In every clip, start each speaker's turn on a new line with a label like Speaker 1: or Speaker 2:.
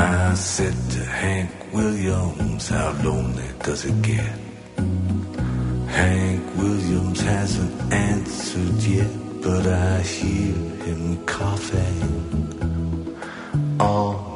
Speaker 1: I said to Hank Williams, how lonely does it get? Hank Williams hasn't answered yet, but I hear him coughing all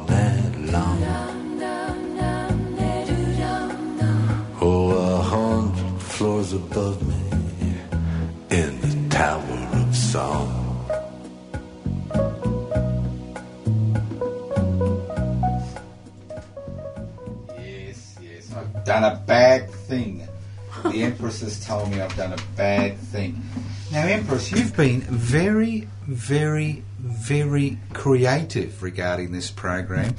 Speaker 1: The
Speaker 2: Empress has told me I've done a bad thing. Now, Empress, you've been very, very, very creative regarding this program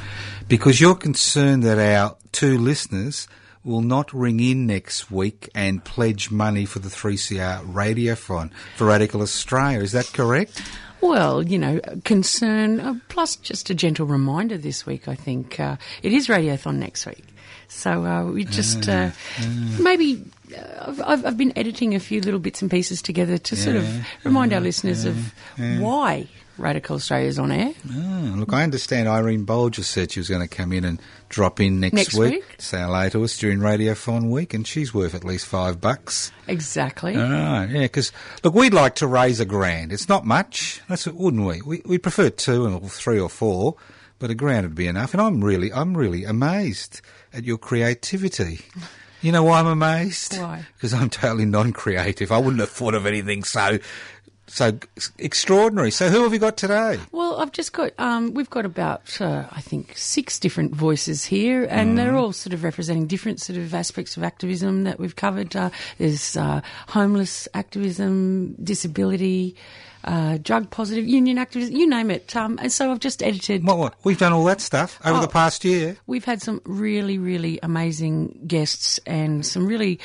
Speaker 2: because you're concerned that our two listeners will not ring in next week and pledge money for the 3CR Radiothon for Radical Australia. Is that correct?
Speaker 3: Well, you know, concern, uh, plus just a gentle reminder this week, I think. Uh, it is Radiothon next week. So uh, we just uh, maybe. Uh, I've- I've, been editing a few little bits and pieces together to sort of remind our listeners of why Radical Australia is on air.
Speaker 2: Oh, look, I understand Irene Bolger said she was going to come in and drop in next,
Speaker 3: Next
Speaker 2: week,
Speaker 3: week?
Speaker 2: say hello to us during Radiothon week, and she's worth at least five bucks.
Speaker 3: Exactly.
Speaker 2: Right, yeah, because look, we'd like to raise a grand. It's not much, that's it, wouldn't we? we? We'd prefer two or three or four, but a grand would be enough. And I'm really, I'm really amazed at your creativity. You know why I'm amazed?
Speaker 3: Why?
Speaker 2: Because I'm totally non-creative. I wouldn't have thought of anything so, so extraordinary. So who have you got today?
Speaker 3: Well, I've just got, um, we've got about, uh, I think, six different voices here, and
Speaker 2: Mm.
Speaker 3: they're all sort of representing different sort of aspects of activism that we've covered. Uh, there's uh, homeless activism, disability, uh, drug positive, union activism, you name it. Um, and so I've just edited.
Speaker 2: What, what? We've done all that stuff over
Speaker 3: Oh.
Speaker 2: the past year.
Speaker 3: We've had some really, really amazing guests and some really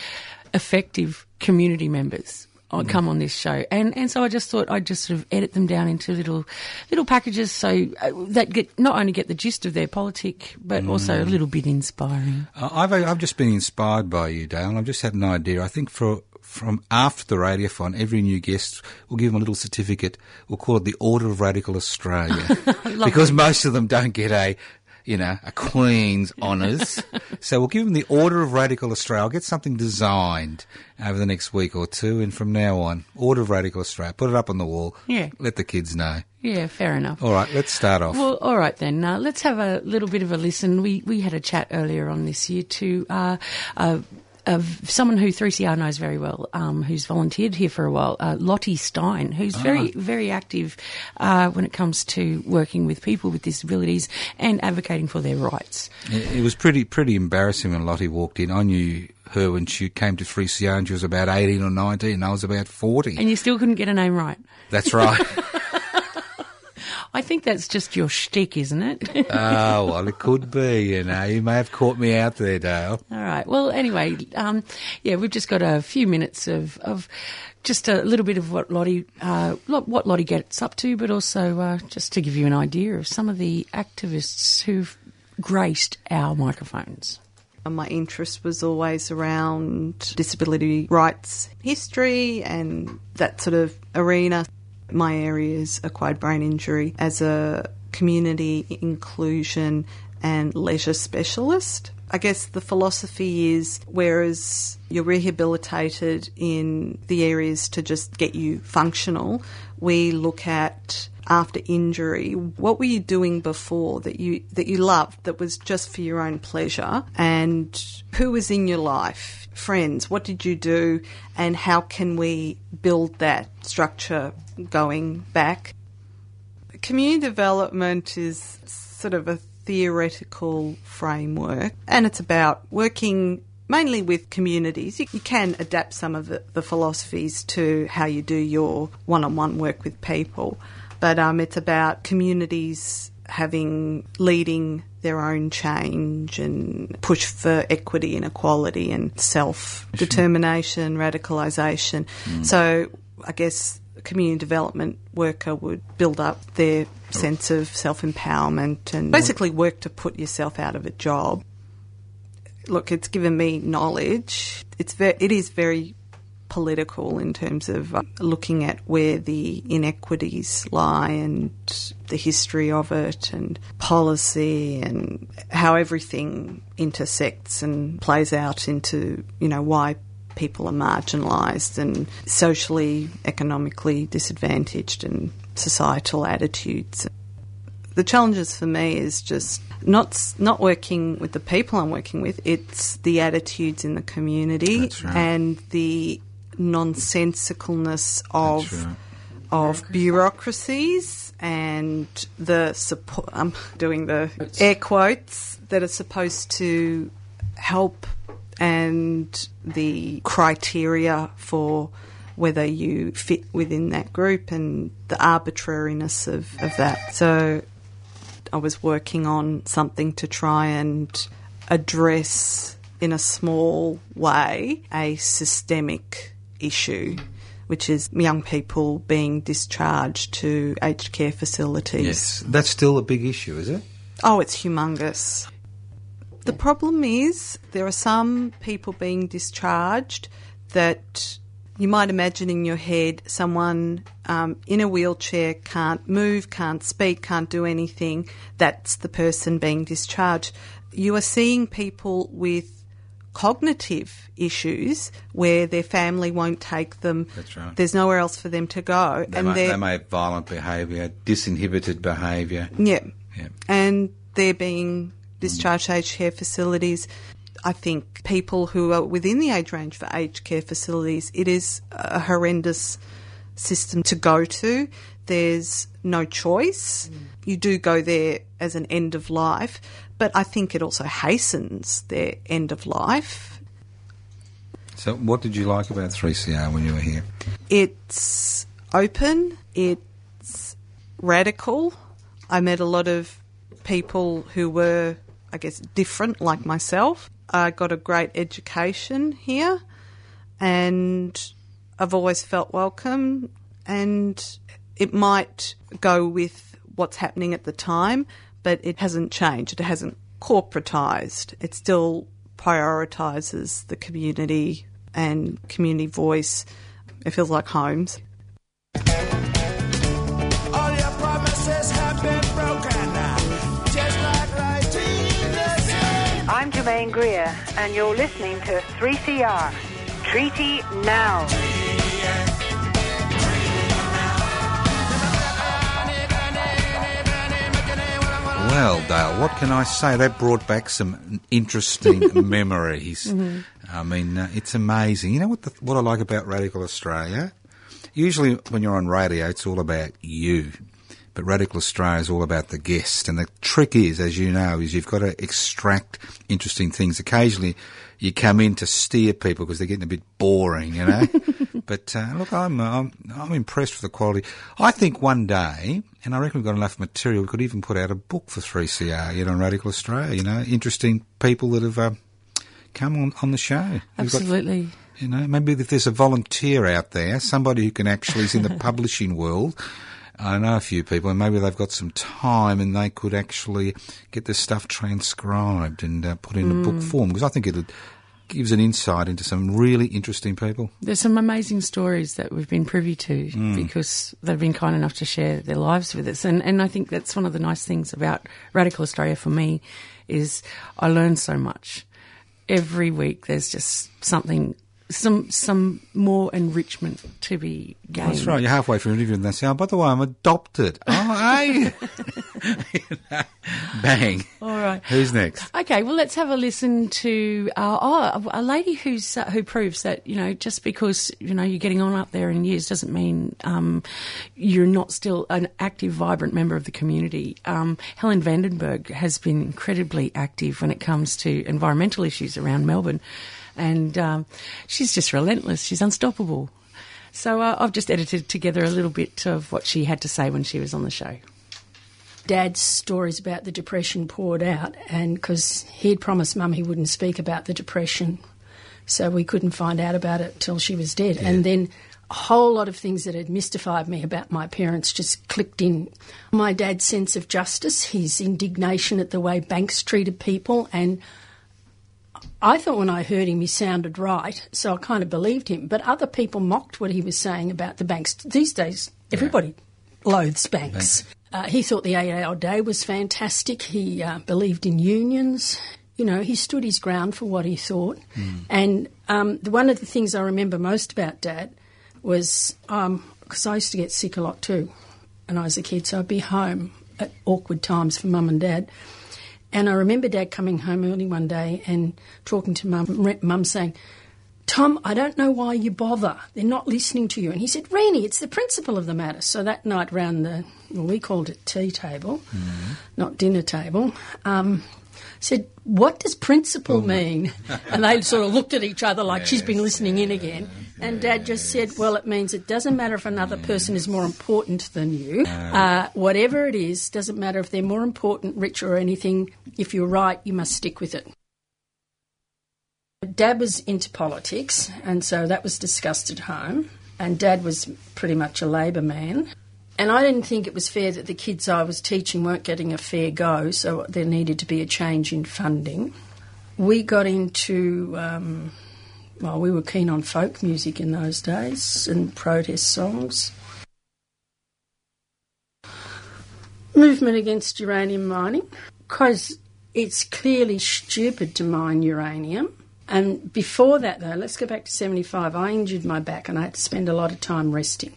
Speaker 3: effective community members on- come on this show, and and so I just thought I'd just sort of edit them down into little little packages so uh, that get not only get the gist of their politic, but also a little bit inspiring.
Speaker 2: Uh, I've I've just been inspired by you, Dale. I've just had an idea. I think for from after the radiothon, every new guest will give them a little certificate. We'll call it the Order of Radical Australia, because most of them don't get a you know a Queen's honours. so we'll give them the Order of Radical Australia. I'll get something designed over the next week or two, and from now on, Order of Radical Australia. Put it up on the wall.
Speaker 3: Yeah.
Speaker 2: Let the kids know.
Speaker 3: Yeah, fair enough.
Speaker 2: All right, let's start off.
Speaker 3: Well, all right then. Uh, let's have a little bit of a listen. We we had a chat earlier on this year to uh, uh, of someone who 3CR knows very well, um, who's volunteered here for a while, uh, Lottie Stein, who's very very active uh, when it comes to working with people with disabilities and advocating for their rights.
Speaker 2: It, it was pretty pretty embarrassing when Lottie walked in. I knew her when she came to 3CR and she was about 18 or 19 and I was about 40.
Speaker 3: And you still couldn't get a name right.
Speaker 2: That's right.
Speaker 3: I think that's just your shtick, isn't it?
Speaker 2: oh, well, it could be, you know. You may have caught me out there, Dale.
Speaker 3: All right. Well, anyway, um, yeah, we've just got a few minutes of, of just a little bit of what Lottie, uh, what Lottie gets up to, but also uh, just to give you an idea of some of the activists who've graced our microphones.
Speaker 4: My interest was always around disability rights history and that sort of arena. My area is acquired brain injury as a community inclusion and leisure specialist. I guess the philosophy is whereas you're rehabilitated in the areas to just get you functional, we look at after injury, what were you doing before that you that you loved that was just for your own pleasure and who was in your life? Friends, what did you do and how can we build that structure going back? Community development is sort of a theoretical framework and it's about working mainly with communities. You, you can adapt some of the, the, philosophies to how you do your one on one work with people, but um, it's about communities having leading their own change and push for equity and equality and self determination, radicalisation. Mm. So I guess a community development worker would build up their sense of self empowerment and basically work to put yourself out of a job. Look, it's given me knowledge. It's ve- it is very political in terms of uh, looking at where the inequities lie and the history of it and policy and how everything intersects and plays out into, you know, why people are marginalised and socially, economically disadvantaged and societal attitudes. The challenges for me is just not not working with the people I'm working with. It's the attitudes in the community
Speaker 2: Right.
Speaker 4: and the nonsensicalness of
Speaker 2: right.
Speaker 4: of bureaucracies and the support. I'm doing the air quotes that are supposed to help and the criteria for whether you fit within that group and the arbitrariness of, of that. So I was working on something to try and address in a small way a systemic issue, which is young people being discharged to aged care facilities.
Speaker 2: Yes, that's still a big issue, is it?
Speaker 4: Oh, it's humongous. The problem is there are some people being discharged that you might imagine in your head someone um, in a wheelchair can't move, can't speak, can't do anything. That's the person being discharged. You are seeing people with cognitive issues where their family won't take them.
Speaker 2: That's right.
Speaker 4: There's nowhere else for them to go.
Speaker 2: They,
Speaker 4: and
Speaker 2: may, they may have violent behaviour, disinhibited behaviour.
Speaker 4: yeah.
Speaker 2: Yeah.
Speaker 4: And they're being discharged to aged care facilities. I think people who are within the age range for aged care facilities, it is a horrendous system to go to. There's no choice. You do go there as an end of life, but I think it also hastens their end of life.
Speaker 2: So, what did you like about 3CR when you were here?
Speaker 4: It's open, it's radical. I met a lot of people who were, I guess, different like myself. I got a great education here and I've always felt welcome and it might go with what's happening at the time, but it hasn't changed. It hasn't corporatized. It still prioritises the community and community voice. It feels like homes.
Speaker 5: I'm Germaine Greer, and you're listening to 3CR. Treaty Now.
Speaker 2: Well, Dale, what can I say? That brought back some interesting memories. I mean, uh, it's amazing. You know what? The, what I like about Radical Australia? Usually, when you're on radio, it's all about you. But Radical Australia is all about the guest. And the trick is, as you know, is you've got to extract interesting things. Occasionally, you come in to steer people because they're getting a bit boring, you know. but uh, look, I'm, uh, I'm I'm impressed with the quality. I think one day, and I reckon we've got enough material, we could even put out a book for 3CR, you know, on Radical Australia. You know, interesting people that have uh, come on on the show. Got-
Speaker 3: Absolutely.
Speaker 2: you know, maybe if there's a volunteer out there, somebody who can actually is in the publishing world. I know a few people, and maybe they've got some time, and they could actually get this stuff transcribed and uh, put in a book form. Because I think it'd gives an insight into some really interesting people.
Speaker 3: There's some amazing stories that we've been privy to because they've been kind enough to share their lives with us. And, and I think that's one of the nice things about Radical Australia for me is I learn so much. Every week there's just something, some some more enrichment to be gained.
Speaker 2: That's right. You're halfway through an interview and they say, oh, by the way, I'm adopted. Oh. Bang.
Speaker 3: All right.
Speaker 2: Who's next?
Speaker 3: Okay, well, let's have a listen to uh, oh, a lady who's uh, who proves that you know just because you know you're getting on up there in years doesn't mean um, you're not still an active, vibrant member of the community. Um, Helen Vandenberg has been incredibly active when it comes to environmental issues around Melbourne, and um, she's just relentless. She's unstoppable. So uh, I've just edited together a little bit of what she had to say when she was on the show.
Speaker 6: Dad's stories about the depression poured out, and because he'd promised Mum he wouldn't speak about the depression, so we couldn't find out about it till she was dead. And then a whole lot of things that had mystified me about my parents just clicked in. My dad's sense of justice, his indignation at the way banks treated people, and I thought when I heard him he sounded right, so I kind of believed him. But other people mocked what he was saying about the banks. These days, everybody loathes banks. Uh, he thought the eight hour day was fantastic. He uh, believed in unions. You know, he stood his ground for what he thought. And um, the, one of the things I remember most about Dad was because I used to get sick a lot too when I was a kid, so I'd be home at awkward times for Mum and Dad. And I remember Dad coming home early one day and talking to Mum, Mum saying, Tom, I don't know why you bother. They're not listening to you. And he said, Reenie, it's the principle of the matter. So that night round the, well, we called it tea table, not dinner table, um, said, What does principle mean? and they sort of looked at each other like she's been listening in again. And Dad just said, Well, it means it doesn't matter if another person is more important than you. Uh, whatever it is, doesn't matter if they're more important, rich, or anything. If you're right, you must stick with it. Dad was into politics, and so that was discussed at home. And Dad was pretty much a Labor man. And I didn't think it was fair that the kids I was teaching weren't getting a fair go, so there needed to be a change in funding. We got into, um, well, we were keen on folk music in those days and protest songs. Movement against uranium mining, because it's clearly stupid to mine uranium. And before that, though, let's go back to 75. I injured my back and I had to spend a lot of time resting.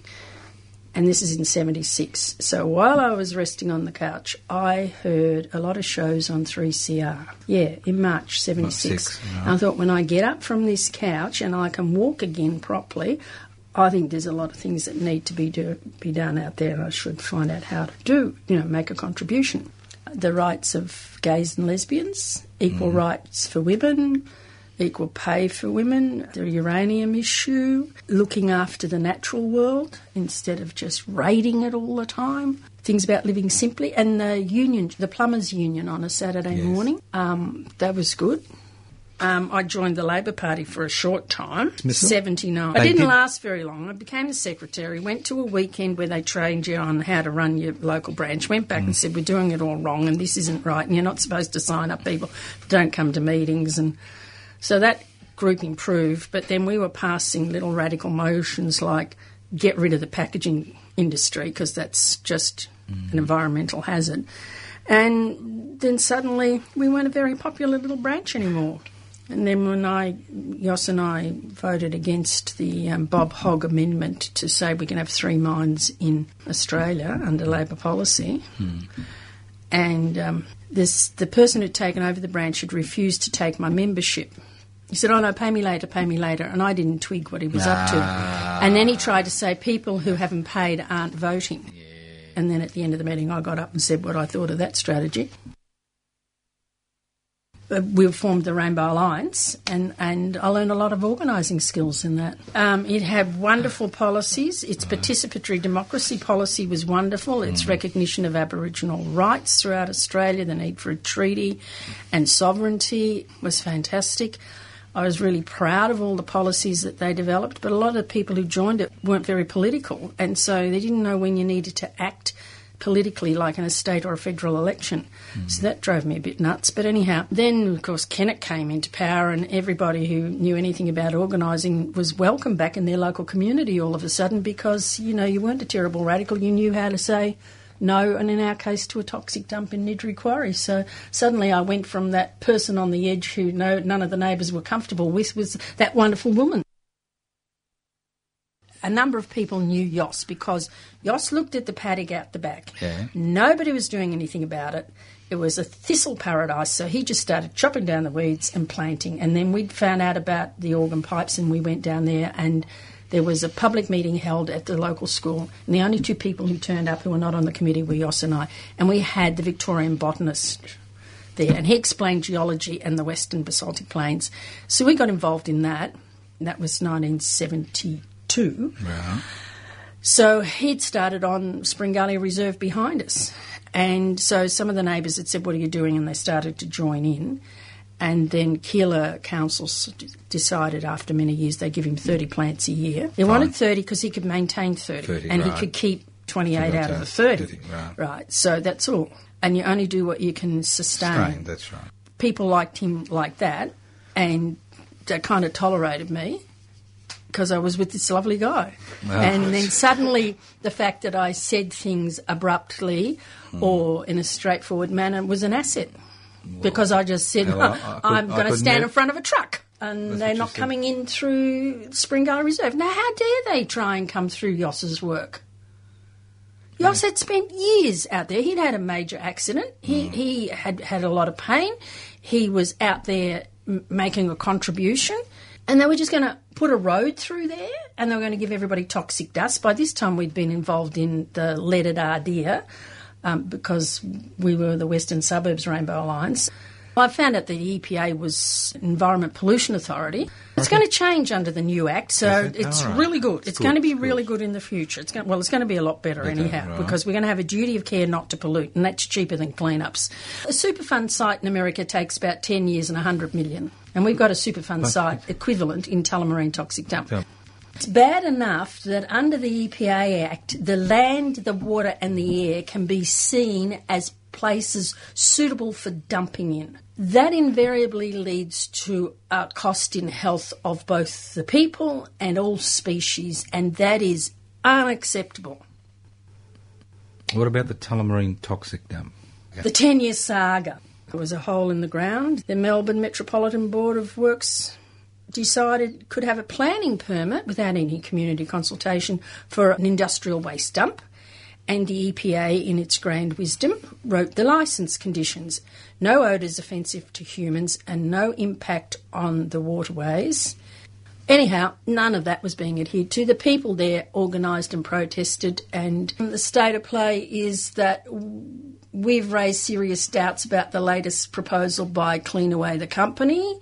Speaker 6: And this is in 76. So while I was resting on the couch, I heard a lot of shows on 3CR. Yeah, in March 76.
Speaker 2: Six.
Speaker 6: I thought when I get up from this couch and I can walk again properly, I think there's a lot of things that need to be do, be done out there, and I should find out how to do, you know, make a contribution. The rights of gays and lesbians, equal mm. rights for women, equal pay for women, the uranium issue, looking after the natural world instead of just raiding it all the time. Things about living simply, and the union, the plumbers' union, on a Saturday
Speaker 2: Yes.
Speaker 6: morning. Um, that was good. Um, I joined the Labor Party for a short time,
Speaker 2: Dismissal?
Speaker 6: 79. I didn't
Speaker 2: did-
Speaker 6: last very long. I became the secretary, went to a weekend where they trained you on how to run your local branch, went back
Speaker 2: Mm.
Speaker 6: and said, We're doing it all wrong and this isn't right, and you're not supposed to sign up people don't come to meetings. And so that group improved, but then we were passing little radical motions like get rid of the packaging industry because that's just an environmental hazard. And then suddenly we weren't a very popular little branch anymore. And then when I, Jos and I voted against the um, Bob Hogg amendment to say we can have three mines in Australia under Labor policy, and um, this the person who'd taken over the branch had refused to take my membership. He said, "Oh no, pay me later, pay me later," and I didn't twig what he was up to. And then he tried to say people who haven't paid aren't voting. And then at the end of the meeting, I got up and said what I thought of that strategy. We formed the Rainbow Alliance, and, and I learned a lot of organising skills in that. Um, it had wonderful policies. Its participatory democracy policy was wonderful. Its recognition of Aboriginal rights throughout Australia, the need for a treaty, and sovereignty was fantastic. I was really proud of all the policies that they developed, but a lot of the people who joined it weren't very political, and so they didn't know when you needed to act politically like in a state or a federal election. So that drove me a bit nuts. But anyhow, then of course Kennett came into power and everybody who knew anything about organising was welcome back in their local community all of a sudden because, you know, you weren't a terrible radical. You knew how to say no, and in our case, to a toxic dump in Niddrie Quarry. So suddenly I went from that person on the edge who no, none of the neighbours were comfortable with was that wonderful woman. A number of people knew Jos because Jos looked at the paddock out the back.
Speaker 2: Yeah.
Speaker 6: Nobody was doing anything about it. It was a thistle paradise, so he just started chopping down the weeds and planting. And then we found out about the organ pipes, and we went down there, and there was a public meeting held at the local school. And the only two people who turned up who were not on the committee were Jos and I. And we had the Victorian botanist there, and he explained geology and the Western Basaltic Plains. So we got involved in that. That was 1972. So he'd started on Spring Gully Reserve behind us. And so some of the neighbours had said, What are you doing? And they started to join in. And then Keilor Council decided after many years they give him 30 plants a year. They wanted 30 because he could maintain 30,
Speaker 2: 30,
Speaker 6: and
Speaker 2: right.
Speaker 6: he could keep 28 out of the 30.
Speaker 2: 30, right.
Speaker 6: right. So that's all. And you only do what you can sustain
Speaker 2: that's right.
Speaker 6: people liked him like that, and they kind of tolerated me because I was with this lovely guy. And then suddenly, the fact that I said things abruptly
Speaker 2: Hmm.
Speaker 6: or in a straightforward manner was an asset. Because I just said,
Speaker 2: Hell, I-
Speaker 6: I'm going to stand in front of a truck. And
Speaker 2: That's
Speaker 6: they're not coming in through Spring Gully Reserve. Now, how dare they try and come through Jos's work? Jos had spent years out there. He'd had a major accident. He
Speaker 2: Mm.
Speaker 6: he had had a lot of pain. He was out there m- making a contribution, and they were just going to put a road through there, and they were going to give everybody toxic dust. By this time, we'd been involved in the leaded Ardeer um, because we were the Western Suburbs Rainbow Alliance. I found out that the EPA was Environment Pollution Authority. It's going to change under the new act, so
Speaker 2: it?
Speaker 6: it's
Speaker 2: right.
Speaker 6: really good. It's
Speaker 2: Good,
Speaker 6: going to be really good in the future. It's going, well, it's going to be a lot better
Speaker 2: Better,
Speaker 6: anyhow
Speaker 2: right.
Speaker 6: because we're going to have a duty of care not to pollute, and that's cheaper than cleanups. A Superfund site in America takes about 10 years and 100 million, and we've got a Superfund site equivalent in Tullamarine Toxic Dump.
Speaker 2: Dump.
Speaker 6: It's bad enough that under the EPA Act, the land, the water, and the air can be seen as places suitable for dumping in. That invariably leads to a cost in health of both the people and all species, and that is unacceptable.
Speaker 2: What about the Tullamarine toxic dump?
Speaker 6: The 10 year saga. There was a hole in the ground. The Melbourne Metropolitan Board of Works decided could have a planning permit without any community consultation for an industrial waste dump. And the EPA, in its grand wisdom, wrote the licence conditions no odours offensive to humans and no impact on the waterways. Anyhow, none of that was being adhered to. The people there organised and protested, and the state of play is that we've raised serious doubts about the latest proposal by Cleanaway, the company,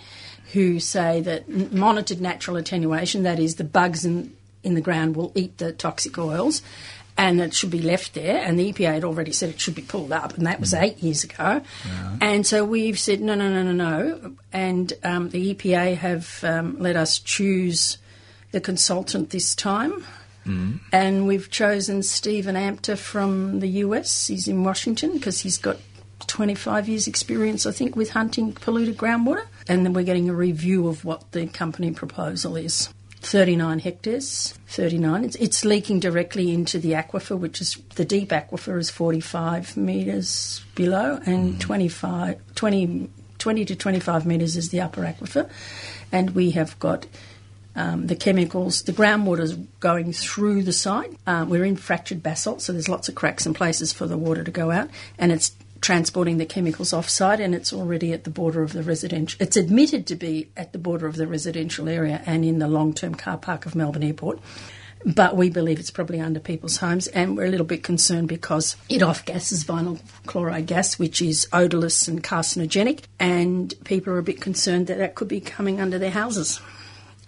Speaker 6: who say that monitored natural attenuation, that is, the bugs in, in the ground will eat the toxic oils, and it should be left there. And the EPA had already said it should be pulled up, and that was eight years ago. And so we've said no, no, no, no, no. And um, the EPA have um, let us choose the consultant this time. And we've chosen Stephen Ampter from the US. He's in Washington because he's got 25 years' experience, I think, with hunting polluted groundwater. And then we're getting a review of what the company proposal is. 39 hectares, 39. It's, it's leaking directly into the aquifer, which is the deep aquifer is 45 metres below, and 25, 20, 20 to 25 metres is the upper aquifer. And we have got um, the chemicals, the groundwater's going through the site. Um, we're in fractured basalt, so there's lots of cracks and places for the water to go out, and it's transporting the chemicals off site and it's already at the border of the residential it's admitted to be at the border of the residential area and in the long term car park of Melbourne Airport. But we believe it's probably under people's homes, and we're a little bit concerned because it off gases vinyl chloride gas, which is odourless and carcinogenic, and people are a bit concerned that that could be coming under their houses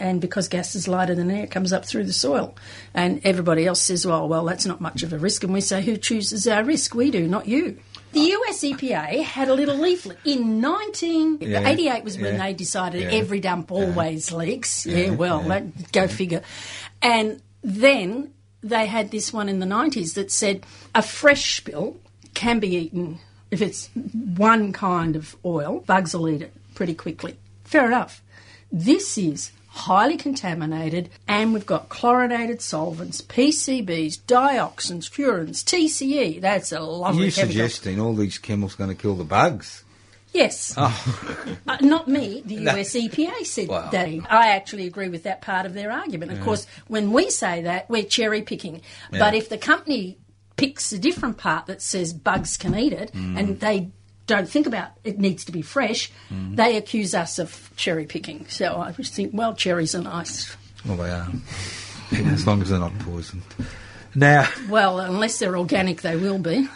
Speaker 6: and because gas is lighter than air, it comes up through the soil. And everybody else says, well, well, that's not much of a risk. And we say, who chooses our risk? We do, not you. The US EPA had a little leaflet in 1988 was when
Speaker 2: yeah,
Speaker 6: they decided
Speaker 2: yeah,
Speaker 6: every dump always leaks. Yeah,
Speaker 2: Yeah,
Speaker 6: well,
Speaker 2: yeah.
Speaker 6: that, go figure. And then they had this one in the 90s that said a fresh spill can be eaten if it's one kind of oil, bugs will eat it pretty quickly. Fair enough. This is highly contaminated and we've got chlorinated solvents, PCBs, dioxins, furans, TCE. That's a lovely
Speaker 2: you
Speaker 6: chemical.
Speaker 2: suggesting all these chemicals going to kill the bugs?
Speaker 6: Yes.
Speaker 2: Oh.
Speaker 6: Uh, not me. The US EPA said
Speaker 2: Wow.
Speaker 6: that. I actually agree with that part of their argument. Of course, when we say that, we're cherry picking. But if the company picks a different part that says bugs can eat it
Speaker 2: Mm.
Speaker 6: and they don't think about it needs to be fresh,
Speaker 2: Mm.
Speaker 6: they accuse us of cherry picking. So I just think, well, cherries are nice.
Speaker 2: Well, they are. Yeah, as long as they're not poisoned. Now,
Speaker 6: Well, unless they're organic, they will be.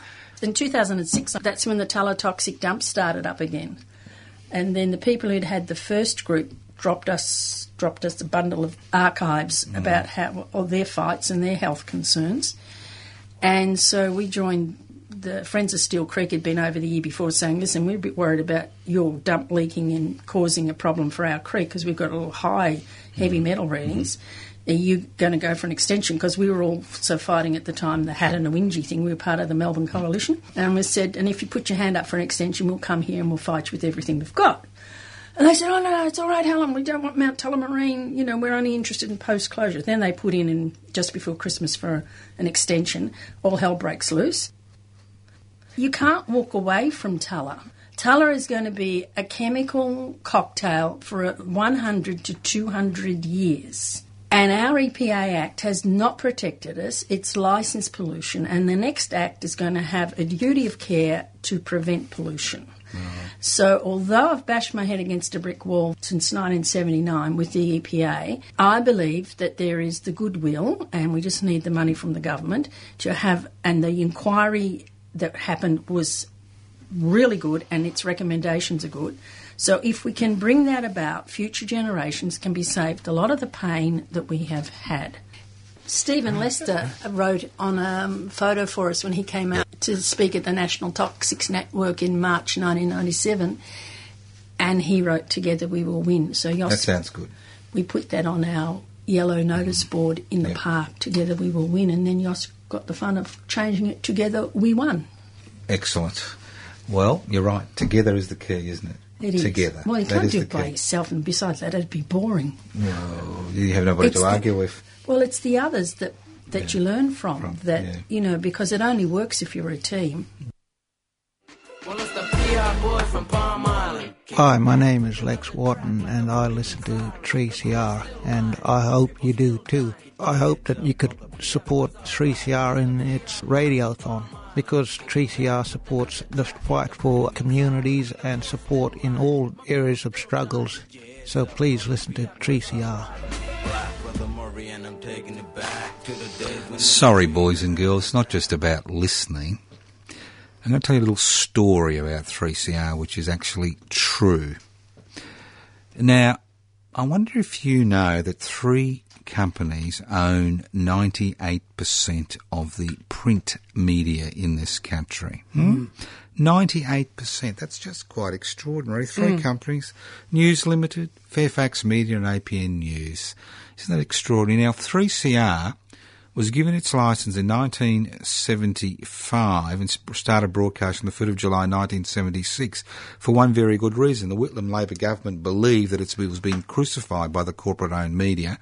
Speaker 6: In 2006, that's when the toxic dump started up again. And then the people who'd had the first group dropped us dropped us a bundle of archives about how of their fights and their health concerns. And so we joined the Friends of Steele Creek had been over the year before saying, listen, we're a bit worried about your dump leaking and causing a problem for our creek because we've got a little high heavy metal readings. Are you going to go for an extension? Because we were also fighting at the time the Hattah and the Nowingi thing. We were part of the Melbourne Coalition. And we said, and if you put your hand up for an extension, we'll come here and we'll fight you with everything we've got. And they said, oh, no, it's all right, Helen. We don't want Mount Tullamarine. You know, we're only interested in post-closure. Then they put in, in just before Christmas for an extension. All hell breaks loose. You can't walk away from Tuller. Tuller is going to be a chemical cocktail for 100 to 200 years. And our EPA Act has not protected us. It's licensed pollution. And the next Act is going to have a duty of care to prevent pollution. Mm-hmm. So, although I've bashed my head against a brick wall since 1979 with the EPA, I believe that there is the goodwill, and we just need the money from the government to have, and the inquiry that happened was really good, and its recommendations are good. So, if we can bring that about, future generations can be saved a lot of the pain that we have had. Stephen Lester wrote on a um, photo for us when he came out to speak at the National Toxics Network in March 1997, and he wrote "Together We Will Win." So Jos,
Speaker 2: that sounds good.
Speaker 6: we put that on our yellow notice board in the
Speaker 2: Yep.
Speaker 6: park. Together We Will Win, and then Jos got the fun of changing it. Together We Won.
Speaker 2: Excellent. Well, you're right. Together is the key, isn't it?
Speaker 6: It is.
Speaker 2: Together.
Speaker 6: Well, you
Speaker 2: That
Speaker 6: can't do
Speaker 2: the
Speaker 6: it by
Speaker 2: key.
Speaker 6: yourself, and besides that, it'd be boring.
Speaker 2: No, you have nobody
Speaker 6: It's
Speaker 2: to
Speaker 6: the-
Speaker 2: argue with.
Speaker 6: Well, it's the others that that you learn from.
Speaker 2: From,
Speaker 6: that
Speaker 2: yeah.
Speaker 6: you know, because it only works if you're a team.
Speaker 7: Well, it's the PR boy from Palm
Speaker 8: Hi, my name is Lex Wotton, and I listen to 3CR, and I hope you do too. I hope that you could support 3CR in its radiothon because 3CR supports the fight for communities and support in all areas of struggles. So please listen to 3CR.
Speaker 7: Brother Murray, and I'm taking it back to the days when
Speaker 2: Sorry, boys and girls, it's not just about listening. I'm going to tell you a little story about 3CR, which is actually true. Now, I wonder if you know that three companies own 98% of the print media in this country. Hmm? 98%. That's just quite extraordinary. Three companies News Limited, Fairfax Media, and APN News. Isn't that extraordinary? Now, 3CR was given its license in 1975 and started broadcasting on the 5th of July 1976 for one very good reason. The Whitlam Labor government believed that it was being crucified by the corporate-owned media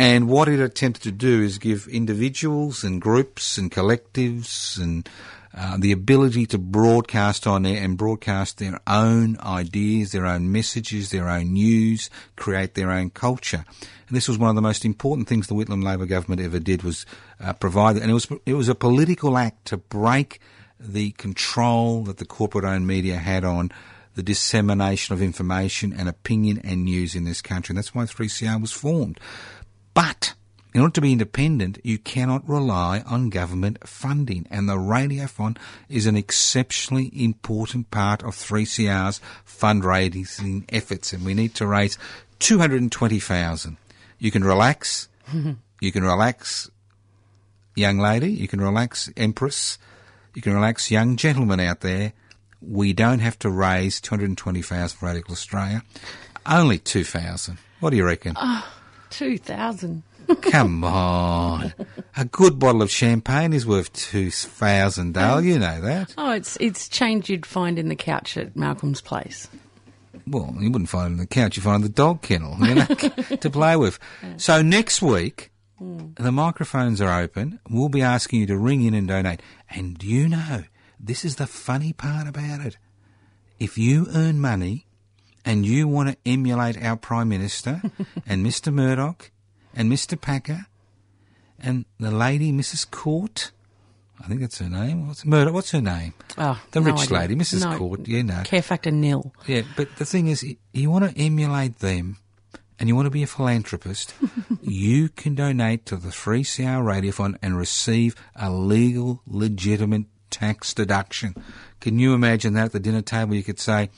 Speaker 2: and what it attempted to do is give individuals and groups and collectives and uh, the ability to broadcast on air and broadcast their own ideas, their own messages, their own news, create their own culture. And this was one of the most important things the Whitlam Labor government ever did was uh, provide, and it was it was a political act to break the control that the corporate-owned media had on the dissemination of information and opinion and news in this country. And that's why 3CR was formed. But in order to be independent, you cannot rely on government funding, and the Radiothon is an exceptionally important part of 3CR's fundraising efforts, and we need to raise 220,000. You can relax. you can relax, young lady. You can relax, Empress. You can relax, young gentleman out there. We don't have to raise 220,000 for Radical Australia. Only 2,000. What do you reckon? Ah.
Speaker 3: Two thousand.
Speaker 2: Come on. A good bottle of champagne is worth two thousand dollars. You know that.
Speaker 3: Oh, it's it's change you'd find in the couch at Malcolm's place.
Speaker 2: Well, you wouldn't find it on the couch. You find it in the dog kennel, you know, to play with. So next week, hmm. the microphones are open. We'll be asking you to ring in and donate. And you know, this is the funny part about it. If you earn money and you want to emulate our Prime Minister and Mr. Murdoch and Mr. Packer and the lady, Mrs. Court, I think that's her name. What's Murdoch? What's her name?
Speaker 3: Oh,
Speaker 2: The
Speaker 3: no
Speaker 2: rich
Speaker 3: idea.
Speaker 2: lady, Mrs.
Speaker 3: No.
Speaker 2: Court. You know.
Speaker 3: Care factor nil.
Speaker 2: Yeah, but the thing is, you want to emulate them and you want to be a philanthropist, you can donate to the 3CR Radio Fund and receive a legal, legitimate tax deduction. Can you imagine that at the dinner table? You could say,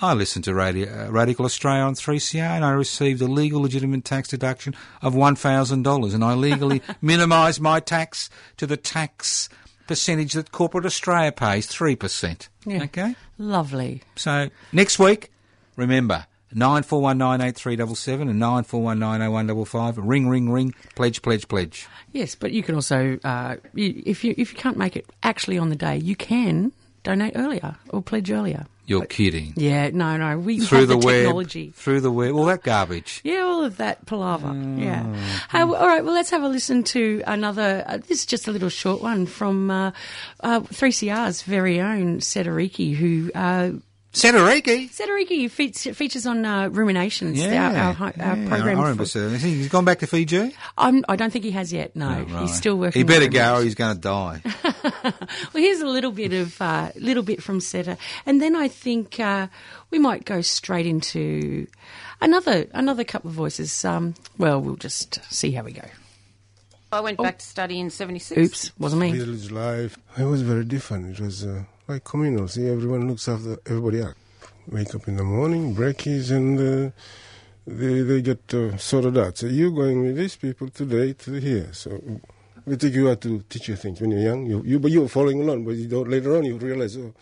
Speaker 2: I listened to Radio, uh, Radical Australia on 3CR and I received a legal, legitimate tax deduction of $1,000 and I legally minimised my tax to the tax percentage that corporate Australia pays, 3%.
Speaker 3: Yeah.
Speaker 2: Okay?
Speaker 3: Lovely.
Speaker 2: So next week, remember nine four one nine eight three double seven and nine four one nine oh one double five. Ring, ring, ring. Pledge, pledge, pledge.
Speaker 3: Yes, but you can also, uh, you, if you if you can't make it actually on the day, you can donate earlier or pledge earlier.
Speaker 2: You're kidding.
Speaker 3: Yeah, no, no, we
Speaker 2: Through the,
Speaker 3: the,
Speaker 2: web,
Speaker 3: technology.
Speaker 2: through the web, all that garbage.
Speaker 3: Yeah, all of that palaver.
Speaker 2: Mm.
Speaker 3: Yeah. Uh, all right. Well, let's have a listen to another. Uh, this is just a little short one from uh, uh, 3CR's very own Setariki, who.
Speaker 2: Setariki?
Speaker 3: Setariki fe- features on uh, Ruminations,
Speaker 2: Yeah,
Speaker 3: our, our, hi- our
Speaker 2: yeah,
Speaker 3: program.
Speaker 2: I remember
Speaker 3: for-
Speaker 2: He's gone back to Fiji.
Speaker 3: I'm, I don't think he has yet. No,
Speaker 2: Oh, right.
Speaker 3: he's still working.
Speaker 2: He better go, or he's going to die.
Speaker 3: Well, here's a little bit of uh, little bit from Seta, and then I think uh, we might go straight into another another couple of voices. Um, well, we'll just see how we go.
Speaker 9: I went back to study in 76.
Speaker 3: Oops, wasn't me.
Speaker 10: Village life. It was very different. It was uh, like communal. See, everyone looks after everybody else. Wake up in the morning, breakfast, and uh, they they get uh, sorted out. So you're going with these people today to here. So we take you out to teach you things when you're young. You, you but you're following along, but you don't. Later on, you realize, oh,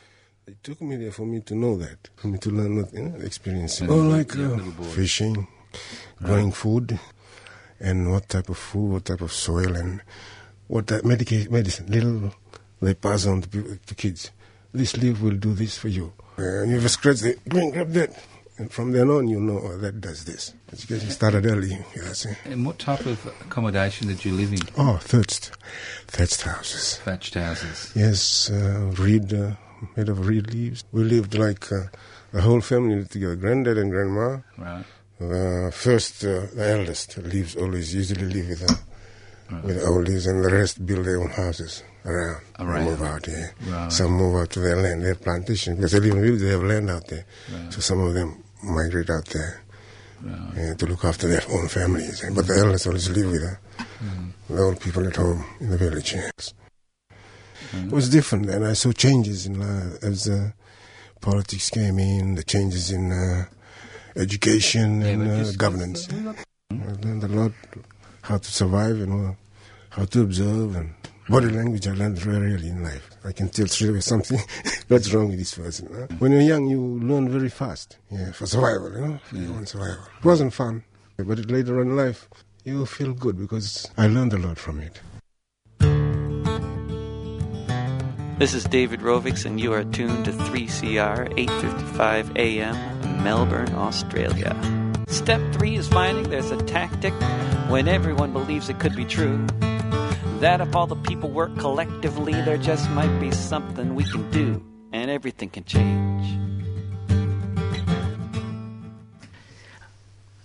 Speaker 10: it took me there for me to know that, for me to learn that, you know, experience. Oh, like uh, fishing, growing food, and what type of food, what type of soil, and what type medica- medicine. Little they pass on to, to kids. This leaf will do this for you. And you have a scratch, they grab that. And from then on, you know, oh, that does this. Education started early. Yes.
Speaker 2: And what type of accommodation did you live in?
Speaker 10: Oh, thatched, thatched houses.
Speaker 2: Thatched houses.
Speaker 10: Yes, uh, reed, uh, made of reed leaves. We lived like uh, the whole family together, granddad and grandma.
Speaker 2: Right.
Speaker 10: Uh, first, uh, the eldest lives always usually live with the with oldies, and the rest build their own houses around.
Speaker 2: Around.
Speaker 10: move out here.
Speaker 2: Right.
Speaker 10: Some move out to their land, their plantation, because they live in. They have land out there. So some of them migrate out there uh, to look after their own families. But the elders always live with the, the old people at home in the village. Yes. It was different, and I saw changes in uh, as uh, politics came in, the changes in uh, education and uh, governance. I learned a lot how to survive and uh, how to observe and body language. I learned very early in life. I can tell straight away something that's wrong with this person. huh? When you're young, you learn very fast. Yeah, for survival, you know, for own survival. It wasn't fun, but later on in life, you feel good because I learned a lot from it.
Speaker 11: This is David Rovics, and you are tuned to 3CR 8:55 a.m. Melbourne, Australia. Step three is finding there's a tactic when everyone believes it could be true. That if all the people work collectively, there just might be something we can do, and everything can change.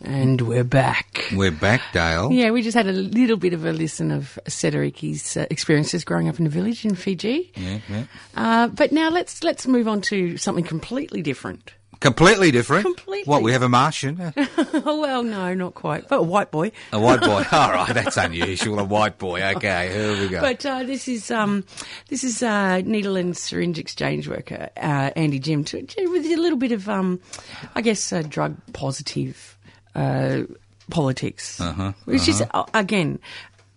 Speaker 3: And we're back.
Speaker 2: We're back, Dale.
Speaker 3: Yeah, we just had a little bit of a listen of Setariki's uh, experiences growing up in a village in Fiji.
Speaker 2: Yeah, yeah.
Speaker 3: Uh, but now let's let's move on to something completely different.
Speaker 2: Completely different.
Speaker 3: Completely.
Speaker 2: What, we have a Martian?
Speaker 3: oh well, no, not quite, but a white boy.
Speaker 2: A white boy. All right, that's unusual. A white boy. Okay, here we go.
Speaker 3: But uh, this is um, this is uh, needle and syringe exchange worker uh, Andy Jim to, with a little bit of um, I guess uh, drug positive uh, politics,
Speaker 2: Uh-huh,
Speaker 3: which is
Speaker 2: uh-huh.
Speaker 3: uh, again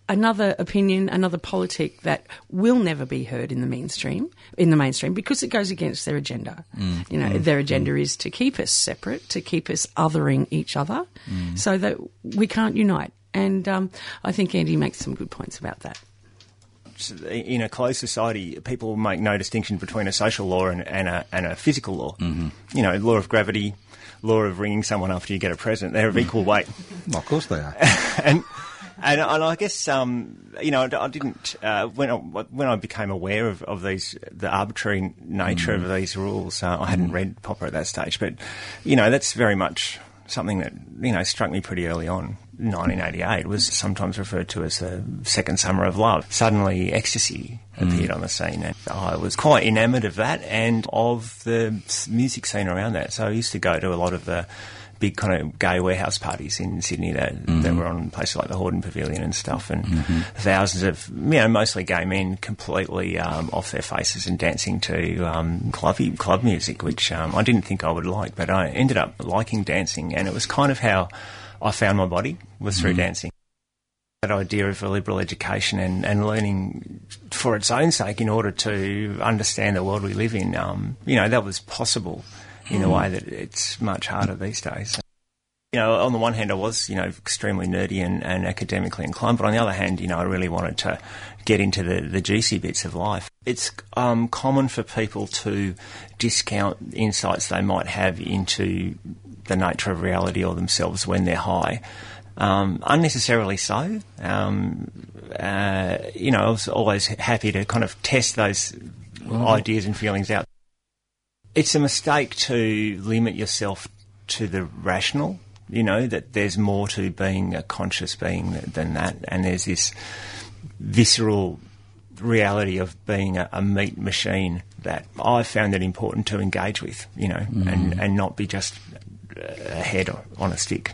Speaker 3: another opinion, another politic that will never be heard in the mainstream in the mainstream because it goes against their agenda.
Speaker 2: Mm,
Speaker 3: You know,
Speaker 2: mm,
Speaker 3: their agenda is to keep us separate, to keep us othering each other,
Speaker 2: Mm.
Speaker 3: so that we can't unite And um, I think Andy makes some good points about that.
Speaker 12: in a closed society, people make no distinction between a social law and, and, a, and a physical law.
Speaker 2: Mm-hmm.
Speaker 12: You know, law of gravity, law of ringing someone after you get a present, they're of equal weight.
Speaker 2: Well, of course they are.
Speaker 12: and, and and I guess um, you know I didn't uh, when I, when I became aware of, of these the arbitrary nature
Speaker 2: Mm.
Speaker 12: of these rules. Uh, I hadn't read Popper at that stage, but you know that's very much something that you know struck me pretty early on. 1988 was sometimes referred to as the second summer of love. Suddenly, ecstasy appeared on the scene, and I was quite enamoured of that and of the music scene around that. So I used to go to a lot of the big kind of gay warehouse parties in Sydney that, that were on places like the Hordern Pavilion and stuff, and thousands of you know mostly gay men completely um, off their faces and dancing to um, clubby club music, which um, I didn't think I would like, but I ended up liking dancing, and it was kind of how I found my body was through dancing. That idea of a liberal education and, and learning for its own sake in order to understand the world we live in, um, you know, that was possible in a way that it's much harder these days. You know, on the one hand, I was, you know, extremely nerdy and, and academically inclined, but on the other hand, you know, I really wanted to get into the, the juicy bits of life. It's um, common for people to discount insights they might have into the nature of reality or themselves when they're high. Um, unnecessarily so. Um, uh, you know, I was always happy to kind of test those ideas and feelings out. It's a mistake to limit yourself to the rational. You know that there's more to being a conscious being than that, and there's this visceral reality of being a, a meat machine that I found it important to engage with. You know, and and not be just a head on a stick.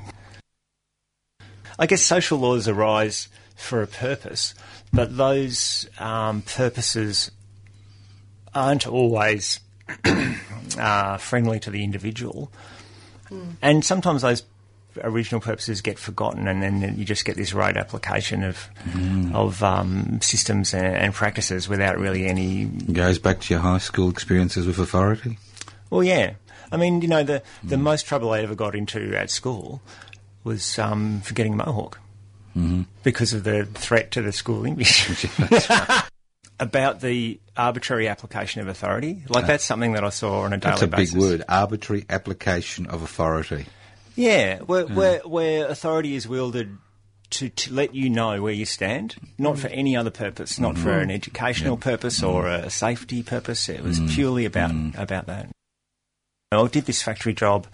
Speaker 12: I guess social laws arise for a purpose, but those um, purposes aren't always uh, friendly to the individual. And sometimes those original purposes get forgotten, and then you just get this rote application of of um, systems and, and practices without really any.
Speaker 2: Goes back to your high school experiences with authority.
Speaker 12: Well, yeah. I mean, you know, the the most trouble I ever got into at school was um, for getting a mohawk
Speaker 2: Mhm.
Speaker 12: because of the threat to the school image. About the arbitrary application of authority, like that's something that I saw on a daily basis.
Speaker 2: That's a
Speaker 12: basis.
Speaker 2: big word. Arbitrary application of authority.
Speaker 12: Yeah, where, hmm. where, where authority is wielded to, to let you know where you stand, not for any other purpose, not for hmm. an educational purpose or hmm. a safety purpose. It was purely about about that. I did this factory job,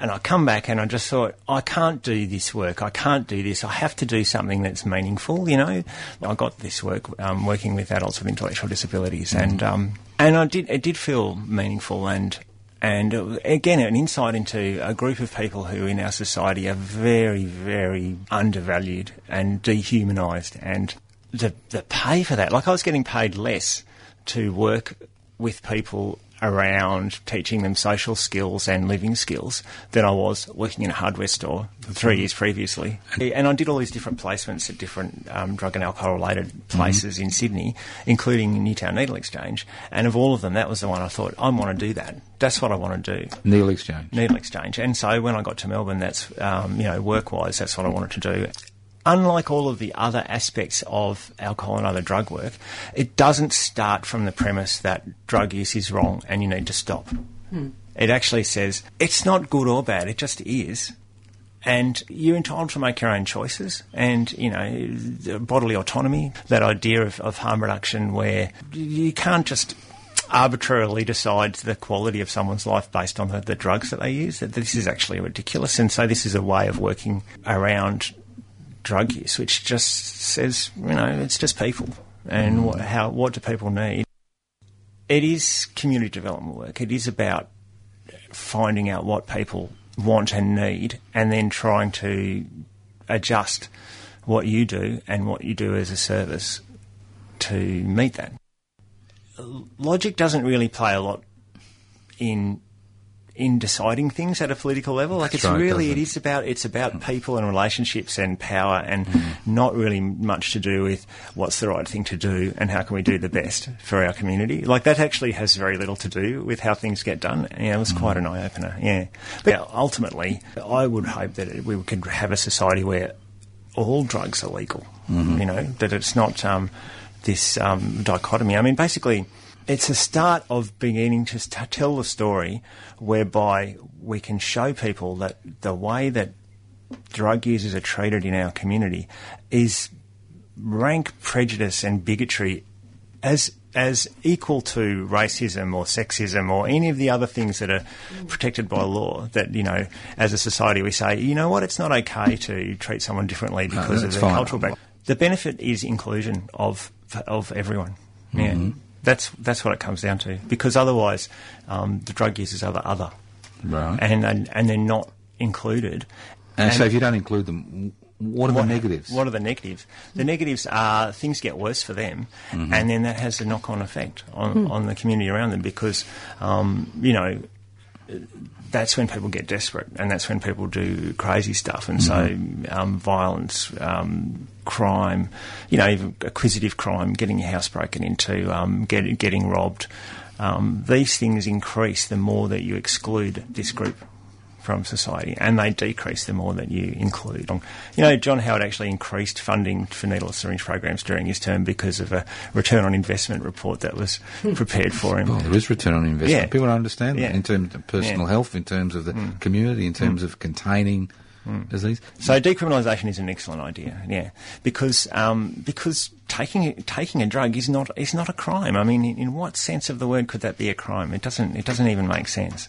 Speaker 12: and I come back and I just thought, I can't do this work. I can't do this. I have to do something that's meaningful. You know, I got this work um, working with adults with intellectual disabilities, and um, and I did it did feel meaningful and. And uh, again, an insight into a group of people who in our society are very, very undervalued and dehumanised, and the the pay for that. Like I was getting paid less to work with people around teaching them social skills and living skills than I was working in a hardware store three years previously. And I did all these different placements at different um, drug and alcohol related places in Sydney, including Newtown Needle Exchange. And of all of them, that was the one I thought, I want to do that. That's what I want to do.
Speaker 2: Needle exchange.
Speaker 12: Needle exchange. And so when I got to Melbourne, that's, um, you know, work wise, that's what I wanted to do. Unlike all of the other aspects of alcohol and other drug work, it doesn't start from the premise that drug use is wrong and you need to stop. Hmm. It actually says it's not good or bad, it just is. And you're entitled to make your own choices and, you know, bodily autonomy, that idea of, of harm reduction where you can't just arbitrarily decide the quality of someone's life based on the, the drugs that they use. That this is actually ridiculous. And so this is a way of working around drug use, which just says, you know, it's just people and mm. what, how, what do people need? It is community development work. It is about finding out what people want and need and then trying to adjust what you do and what you do as a service to meet that. Logic doesn't really play a lot in in deciding things at a political level. Like
Speaker 2: That's
Speaker 12: it's
Speaker 2: right,
Speaker 12: really it is about it's about people and relationships and power and not really much to do with what's the right thing to do and how can we do the best for our community. Like that actually has very little to do with how things get done. Yeah, it was quite an eye opener. Yeah, but ultimately, I would hope that we could have a society where all drugs are legal.
Speaker 2: Mhm.
Speaker 12: You know that it's not um, this um, dichotomy. I mean, basically, it's a start of beginning to tell the story whereby we can show people that the way that drug users are treated in our community is rank prejudice and bigotry as as equal to racism or sexism or any of the other things that are protected by law that you know as a society we say you know what it's not okay to treat someone differently
Speaker 2: No,
Speaker 12: because of
Speaker 2: that's
Speaker 12: their
Speaker 2: fine.
Speaker 12: cultural background the benefit is inclusion of of everyone yeah
Speaker 2: Mhm.
Speaker 12: That's that's what it comes down to because otherwise um, the drug users are the other
Speaker 2: Right.
Speaker 12: and and, and they're not included
Speaker 2: And, so if you don't include them, what are the negatives?
Speaker 12: what are the negatives? The negatives are things get worse for them,
Speaker 2: Mhm.
Speaker 12: and then that has a knock-on effect on,
Speaker 2: Hmm.
Speaker 12: on the community around them because, um, you know, that's when people get desperate, and that's when people do crazy stuff, and so um, violence, um, crime, you know, even acquisitive crime, getting your house broken into, um, get, getting robbed. Um, these things increase the more that you exclude this group from society, and they decrease the more that you include. Um, you know, John Howard actually increased funding for needle syringe programs during his term because of a return on investment report that was hmm. prepared for him.
Speaker 2: Well, there is return on investment.
Speaker 12: Yeah.
Speaker 2: People don't understand
Speaker 12: Yeah.
Speaker 2: that in terms of personal
Speaker 12: Yeah.
Speaker 2: health, in terms of the hmm. community, in terms hmm. of containing disease.
Speaker 12: So decriminalisation is an excellent idea, yeah, because um, because taking taking a drug is not is not a crime. I mean, in, in what sense of the word could that be a crime? It doesn't it doesn't even make sense.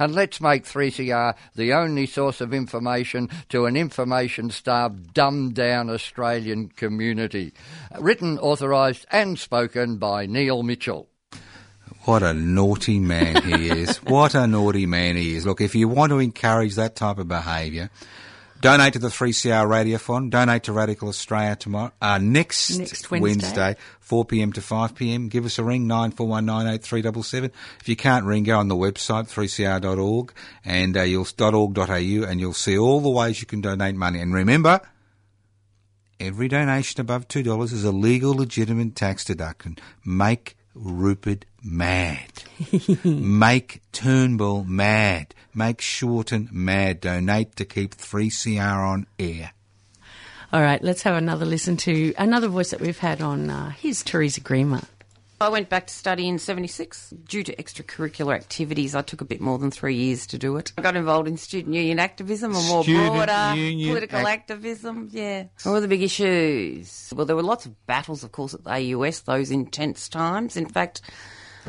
Speaker 13: and let's make 3CR the only source of information to an information-starved, dumbed-down Australian community. Written, authorised and spoken by Neil Mitchell.
Speaker 2: What a naughty man he is. What a naughty man he is. Look, if you want to encourage that type of behaviour, donate to the 3CR Radiothon, donate to Radical Australia tomorrow, uh, next,
Speaker 3: Next Wednesday.
Speaker 2: 4pm to 5pm. Give us a ring, 94198377. If you can't ring, go on the website, 3cr.org, and uh, you'll, .org.au, and you'll see all the ways you can donate money. And remember, every donation above $2 is a legal, legitimate tax deduction. Make Rupert mad. Make Turnbull mad. Make Shorten mad. Donate to keep 3CR on air.
Speaker 3: All right, let's have another listen to another voice that we've had on. Uh, here's Teresa Grima.
Speaker 9: I went back to study in 76. Due to extracurricular activities, I took a bit more than three years to do it. I got involved in student union activism or more
Speaker 2: Student
Speaker 9: broader political
Speaker 2: ac-
Speaker 9: activism. Yeah. What were the big issues? Well, there were lots of battles, of course, at the AUS, those intense times. In fact,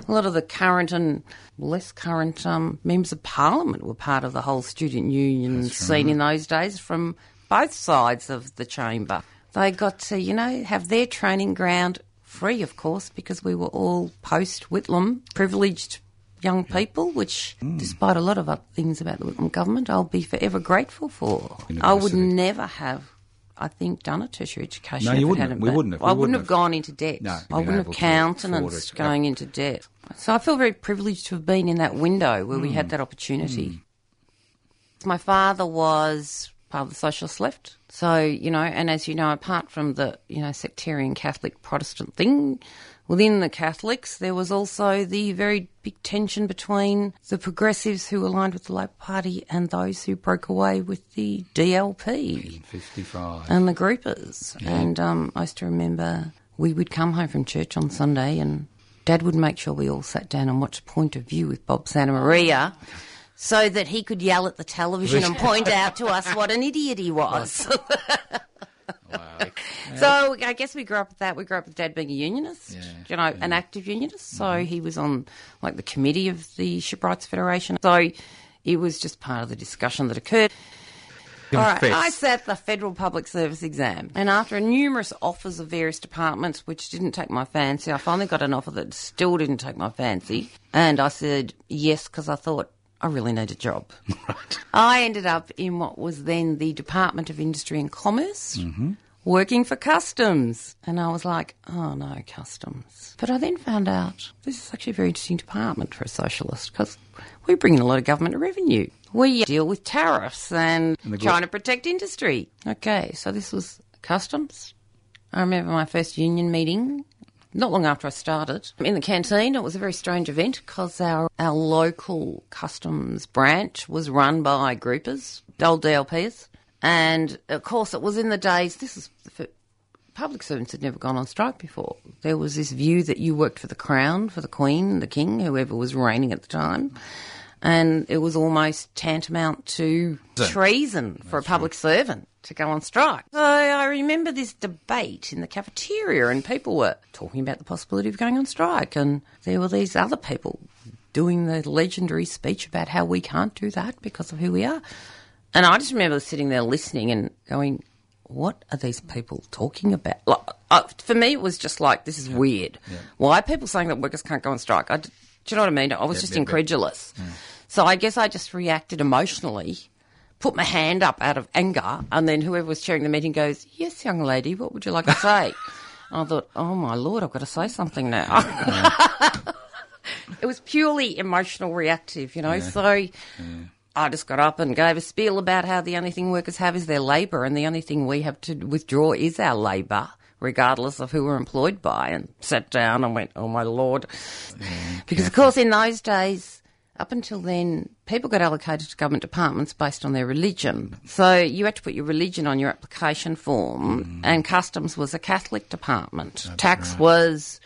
Speaker 9: a lot of the current and less current um, members of parliament were part of the whole student union scene in those days from both sides of the chamber. They got to, you know, have their training ground free, of course, because we were all post Whitlam privileged young people, which, despite a lot of other things about the Whitlam government, I'll be forever grateful for. I would never have. I think done a tertiary education.
Speaker 2: No, you wouldn't
Speaker 9: hadn't
Speaker 2: have. We wouldn't have.
Speaker 9: I wouldn't
Speaker 2: wouldn't
Speaker 9: have
Speaker 2: have.
Speaker 9: gone into debt.
Speaker 2: No,
Speaker 9: I wouldn't have countenanced going into debt. So I feel very privileged to have been in that window where we had mm. that opportunity. Mm. My father was part of the socialist left. So, you know, and as you know, apart from the, you know, sectarian Catholic Protestant thing, within the Catholics, there was also the very big tension between the progressives who aligned with the Labor Party and those who broke away with the DLP In
Speaker 2: 55.
Speaker 9: and the groupers. And um, I used to remember we would come home from church on Sunday and Dad would make sure we all sat down and watched Point of View with Bob Santamaria so that he could yell at the television and point out to us what an idiot he was. So I guess we grew up with that. We grew up with Dad being a unionist, you know, an active unionist. So he was on like the committee of the Shipwrights Federation. So it was just part of the discussion that occurred. All right, I sat the federal public service exam, and after numerous offers of various departments, which didn't take my fancy, I finally got an offer that still didn't take my fancy, and I said yes because I thought I really need a job. I ended up in what was then the Department of Industry and Commerce.
Speaker 2: Mm-hmm.
Speaker 9: Working for customs. And I was like, oh no, customs. But I then found out this is actually a very interesting department for a socialist because we bring in a lot of government revenue. We deal with tariffs and,
Speaker 2: And
Speaker 9: trying to protect industry. Okay, so this was customs. I remember my first union meeting not long after I started in the canteen. It was a very strange event because our, our local customs branch was run by groupers, old DLPs. And of course, it was in the days, this is for public servants had never gone on strike before. There was this view that you worked for the crown, for the queen, the king, whoever was reigning at the time. And it was almost tantamount to treason for a public servant to go on strike. So I remember this debate in the cafeteria, and people were talking about the possibility of going on strike. And there were these other people doing the legendary speech about how we can't do that because of who we are. And I just remember sitting there listening and going, what are these people talking about? Like, uh, for me, it was just like, this is weird. Why are people saying that workers can't go on strike? I, do you know what I mean? I was
Speaker 2: Yeah,
Speaker 9: just
Speaker 2: yeah, yeah.
Speaker 9: incredulous. So I guess I just reacted emotionally, put my hand up out of anger, and then whoever was chairing the meeting goes, Yes, young lady, what would you like to say? and I thought, Oh my lord, I've got to say something now. it was purely emotional reactive, you know. So I just got up and gave a spiel about how the only thing workers have is their labour, and the only thing we have to withdraw is our labour, regardless of who we're employed by. And sat down and went, "Oh my lord," because of course in those days. Up until then, people got allocated to government departments based on their religion. So you had to put your religion on your application form, and customs was a Catholic department. Tax was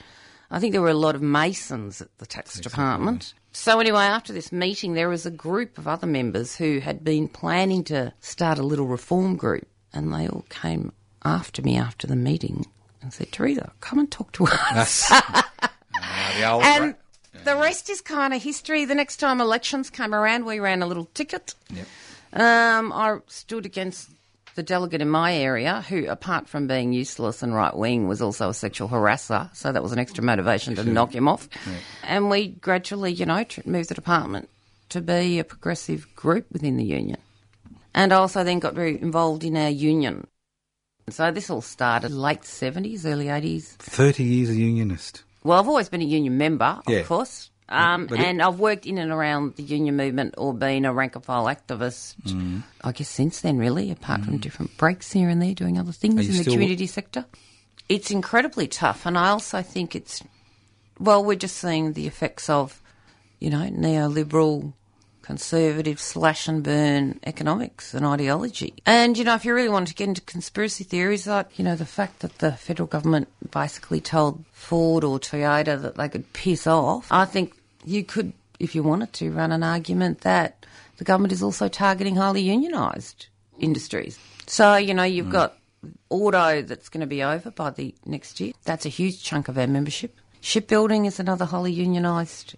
Speaker 9: I think there were a lot of Masons at the tax department. So anyway, after this meeting, there was a group of other members who had been planning to start a little reform group, and they all came after me after the meeting and said, "Teresa, come and talk to us."
Speaker 2: the old
Speaker 9: and the rest is kind of history. The next time elections came around, we ran a little ticket.
Speaker 2: Yep.
Speaker 9: Um, I stood against the delegate in my area, who, apart from being useless and right wing, was also a sexual harasser. So that was an extra motivation to knock him off. And we gradually, you know, tr- moved the department to be a progressive group within the union. And I also then got very involved in our union. So this all started late 70s, early 80s.
Speaker 2: 30 years a unionist.
Speaker 9: Well, I've always been a union member,
Speaker 2: Yeah.
Speaker 9: of course. Um, and I've worked in and around the union movement or been a rank and file activist,
Speaker 2: Mm.
Speaker 9: I guess, since then, really, apart from different breaks here and there doing other things in the community sector. It's incredibly tough. And I also think it's, well, we're just seeing the effects of, you know, neoliberal, conservative slash and burn economics and ideology. And, you know, if you really wanted to get into conspiracy theories, like, you know, the fact that the federal government basically told Ford or Toyota that they could piss off, I think you could, if you wanted to, run an argument that the government is also targeting highly unionised industries. So, you know, you've got auto that's going to be over by the next year. That's a huge chunk of our membership. Shipbuilding is another wholly unionised.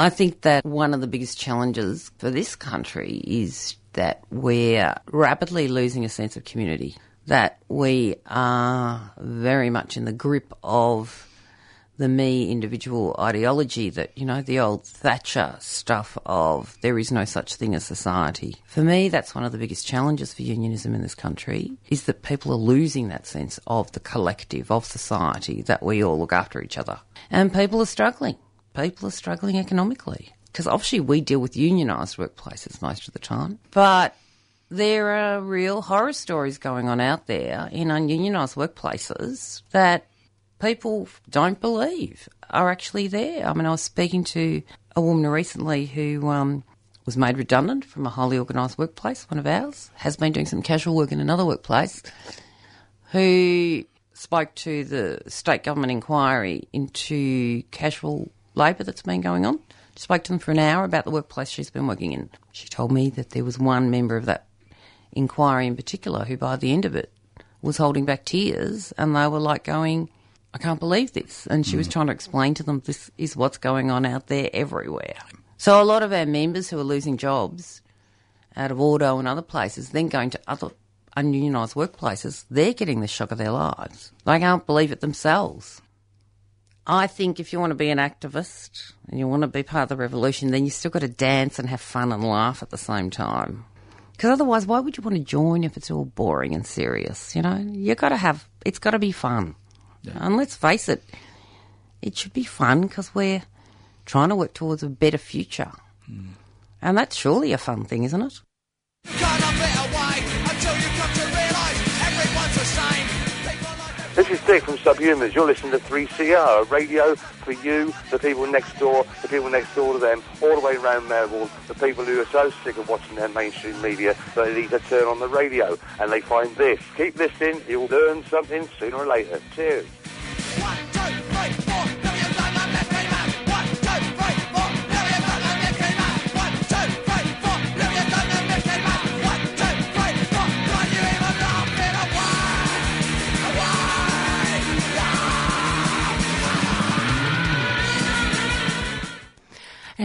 Speaker 9: I think that one of the biggest challenges for this country is that we're rapidly losing a sense of community, that we are very much in the grip of the me individual ideology that, you know, the old Thatcher stuff of there is no such thing as society. For me, that's one of the biggest challenges for unionism in this country is that people are losing that sense of the collective, of society, that we all look after each other. And people are struggling. People are struggling economically. Because obviously we deal with unionised workplaces most of the time. But there are real horror stories going on out there in ununionised workplaces that people don't believe are actually there. I mean, I was speaking to a woman recently who um, was made redundant from a highly organised workplace, one of ours, has been doing some casual work in another workplace, who spoke to the state government inquiry into casual labour that's been going on. She spoke to them for an hour about the workplace she's been working in. She told me that there was one member of that inquiry in particular who, by the end of it, was holding back tears, and they were like going, I can't believe this. And she was mm. trying to explain to them this is what's going on out there everywhere. So a lot of our members who are losing jobs out of auto and other places, then going to other ununionised workplaces, they're getting the shock of their lives. They can't believe it themselves. I think if you want to be an activist and you want to be part of the revolution, then you still got to dance and have fun and laugh at the same time. Because otherwise, why would you want to join if it's all boring and serious? You know, you've got to have. It's got to be fun. And let's face it, it should be fun because we're trying to work towards a better future. Hmm. And that's surely a fun thing, isn't it?
Speaker 14: This is Dick from Subhumans. You're listening to 3CR, a radio for you, the people next door, the people next door to them, all the way around Melbourne, the people who are so sick of watching their mainstream media that they need to turn on the radio and they find this. Keep listening, you'll learn something sooner or later. Cheers.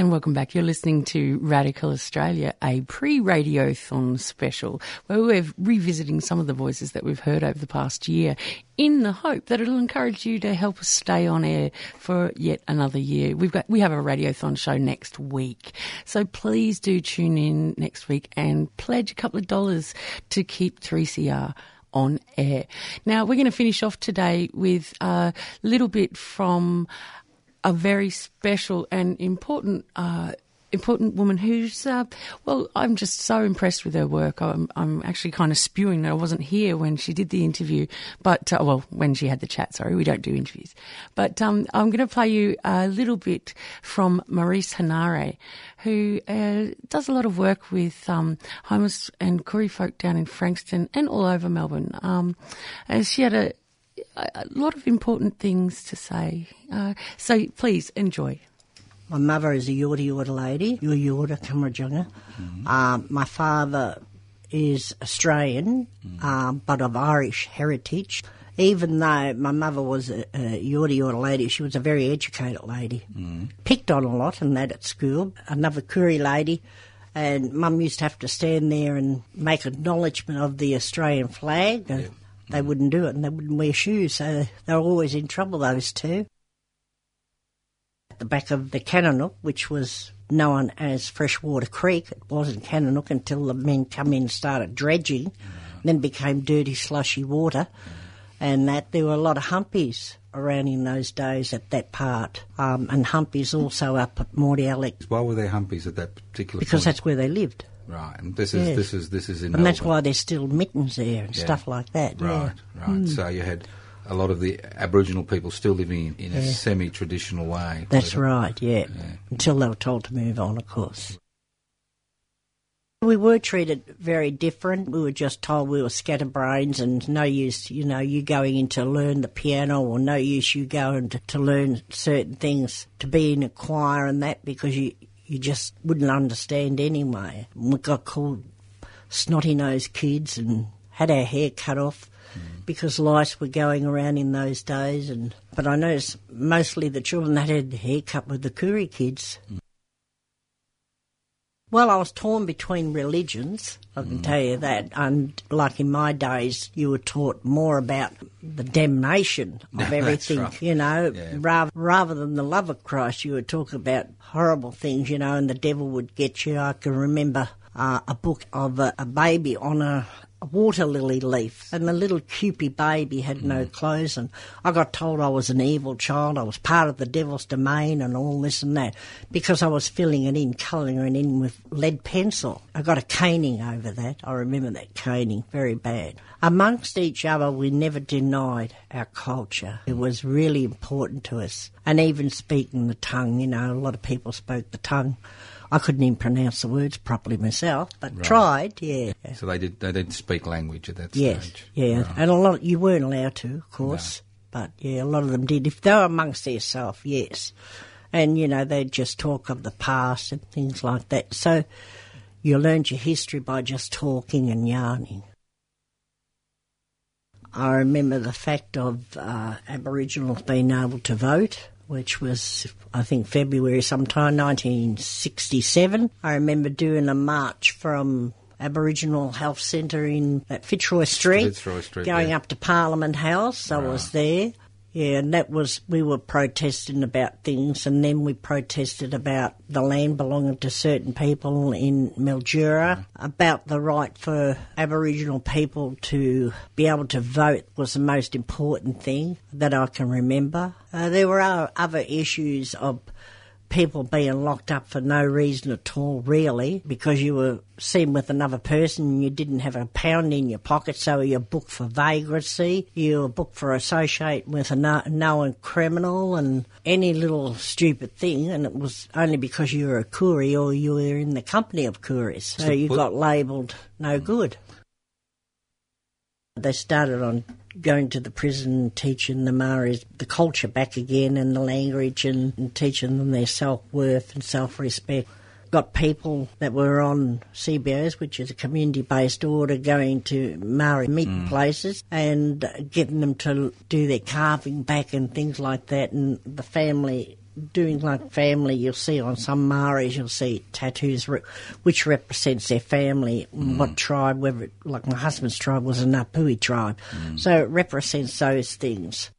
Speaker 3: And welcome back. You're listening to Radical Australia, a pre-radiothon special where we're revisiting some of the voices that we've heard over the past year in the hope that it'll encourage you to help us stay on air for yet another year. We've got, we have a radiothon show next week. So please do tune in next week and pledge a couple of dollars to keep 3CR on air. Now we're going to finish off today with a little bit from a very special and important uh, important woman who's uh, well I'm just so impressed with her work. I'm, I'm actually kind of spewing that I wasn't here when she did the interview but uh, well when she had the chat sorry we don't do interviews. But um, I'm going to play you a little bit from Maurice Hanare who uh, does a lot of work with um, homeless and Koori folk down in Frankston and all over Melbourne. Um, and she had a a lot of important things to say. Uh, so please enjoy.
Speaker 15: My mother is a Yorta Yorta lady, Your Yorta Kamarajunga. Um, my father is Australian, um, but of Irish heritage. Even though my mother was a, a Yorta Yorta lady, she was a very educated lady. Picked on a lot and that at school. Another Koori lady. And mum used to have to stand there and make acknowledgement of the Australian flag. and They wouldn't do it and they wouldn't wear shoes, so they were always in trouble, those two at the back of the Kananook, which was known as Freshwater Creek. It wasn't Kananook until the men come in and started dredging, then became dirty, slushy water, and that there were a lot of humpies around in those days at that part, um, and humpies also up at Mordialloc
Speaker 2: Why were there humpies at that particular
Speaker 15: because
Speaker 2: point?
Speaker 15: that's where they lived.
Speaker 2: Right, and this is
Speaker 15: Yeah.
Speaker 2: this is this is in
Speaker 15: and that's why there's still middens there and
Speaker 2: Yeah.
Speaker 15: stuff like that. yeah.
Speaker 2: Right, right.
Speaker 15: Mm.
Speaker 2: So you had a lot of the Aboriginal people still living in, in a semi-traditional way.
Speaker 15: That's right, yeah. Until they were told to move on, of course. We were treated very different. We were just told we were scatterbrains and no use, you know, you going in to learn the piano or no use you going to, to learn certain things, to be in a choir and that because you, you just wouldn't understand anyway. We got called snotty nosed kids and had our hair cut off because lights were going around in those days. And but I noticed mostly the children that had their hair cut were the Koori kids. Well, I was torn between religions, I can tell you that. And like in my days, you were taught more about the damnation of everything,
Speaker 2: right.
Speaker 15: you know,
Speaker 2: Yeah.
Speaker 15: rather, rather than the love of Christ. You would talk about horrible things, you know, and the devil would get you. I can remember uh, a book of a, a baby on a water lily leaf, and the little cupie baby had no hmm. clothes, and I got told I was an evil child. I was part of the devil's domain, and all this and that because I was filling it in, colouring it in with lead pencil. I got a caning over that. I remember that caning very bad. Amongst each other, we never denied our culture. It was really important to us, and even speaking the tongue. You know, a lot of people spoke the tongue. I couldn't even pronounce the words properly myself, but
Speaker 2: Right.
Speaker 15: tried. Yeah.
Speaker 2: So they did they didn't speak language at that
Speaker 15: Yes,
Speaker 2: stage.
Speaker 15: yeah,
Speaker 2: Right.
Speaker 15: and a lot you weren't allowed to, of course, but yeah, a lot of them did. If they were amongst themselves, yes, and you know they'd just talk of the past and things like that. So you learned your history by just talking and yarning. I remember the fact of uh, Aboriginals being able to vote, which was, I think, February sometime, 1967. I remember doing a march from Aboriginal Health Centre in at Fitzroy Street,
Speaker 2: Fitzroy Street,
Speaker 15: going
Speaker 2: yeah.
Speaker 15: up to Parliament House. I was there. Yeah, and that was we were protesting about things, and then we protested about the land belonging to certain people in Mildura, about the right for Aboriginal people to be able to vote was the most important thing that I can remember. Uh, there were other issues of people being locked up for no reason at all, really, because you were seen with another person and you didn't have a pound in your pocket, so you're booked for vagrancy, you're booked for associating with a kno- known criminal and any little stupid thing, and it was only because you were a Koori or you were in the company of Kooris, so
Speaker 2: So
Speaker 15: you got labelled no good. They started on going to the prison and teaching the Maoris the culture back again and the language and, and teaching them their self worth and self respect. Got people that were on CBOs, which is a community based order, going to Maori meeting hmm. places and getting them to do their carving back and things like that. And the family doing like family, you'll see on some Maoris, you'll see tattoos re- which represents their family, mm. what tribe, whether it, like my husband's tribe was a Ngāpuhi tribe. Mm. So it represents those things.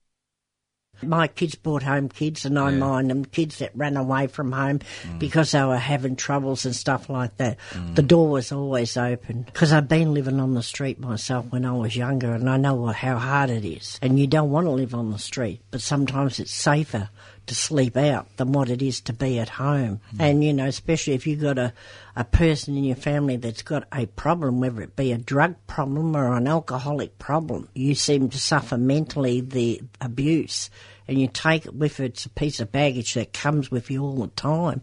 Speaker 15: My kids brought home kids, and I mind them kids that ran away from home mm. because they were having troubles and stuff like that. The door was always open because I've been living on the street myself when I was younger, and I know how hard it is. And you don't want to live on the street, but sometimes it's safer to sleep out than what it is to be at home. And you know, especially if you've got a, a person in your family that's got a problem, whether it be a drug problem or an alcoholic problem, you seem to suffer mentally the abuse and you take it with it. It's a piece of baggage that comes with you all the time.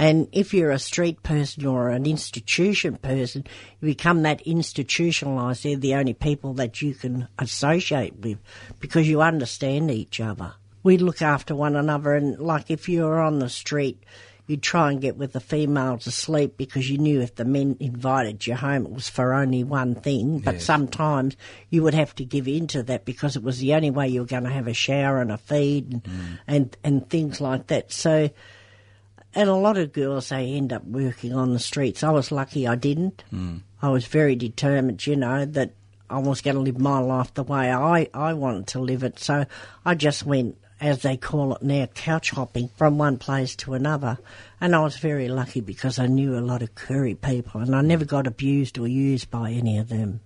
Speaker 15: And if you're a street person or an institution person, you become that institutionalised. They're the only people that you can associate with because you understand each other. We look after one another, and like if you were on the street, you'd try and get with the female to sleep because you knew if the men invited you home, it was for only one thing. But
Speaker 2: Yes.
Speaker 15: sometimes you would have to give in to that because it was the only way you were going to have a shower and a feed and, mm. and, and things like that. So, and a lot of girls, they end up working on the streets. I was lucky I didn't. Mm. I was very determined, you know, that I was going to live my life the way I, I wanted to live it. So I just went, as they call it now, couch hopping from one place to another. And I was very lucky because I knew a lot of Koori people and I never got abused or used by any of them.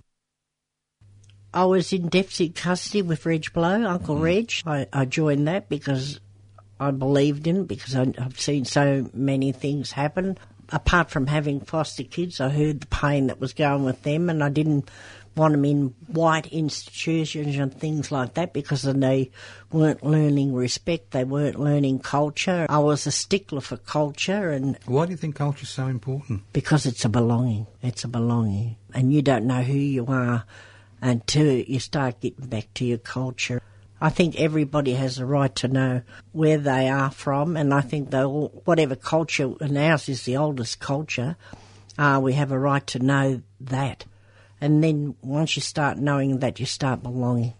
Speaker 15: I was in deaths in custody with Reg Blow, Uncle mm. Reg. I, I joined that because I believed in it because I, I've seen so many things happen. Apart from having foster kids, I heard the pain that was going with them, and I didn't want them in white institutions and things like that because then they weren't learning respect, they weren't learning culture. I was a stickler for culture, and
Speaker 2: Why do you think culture is so important?
Speaker 15: because it's a belonging. It's a belonging. And you don't know who you are until you start getting back to your culture. I think everybody has a right to know where they are from, and I think they all, whatever culture, and ours is the oldest culture, uh, we have a right to know that. And then once you start knowing that, you start belonging.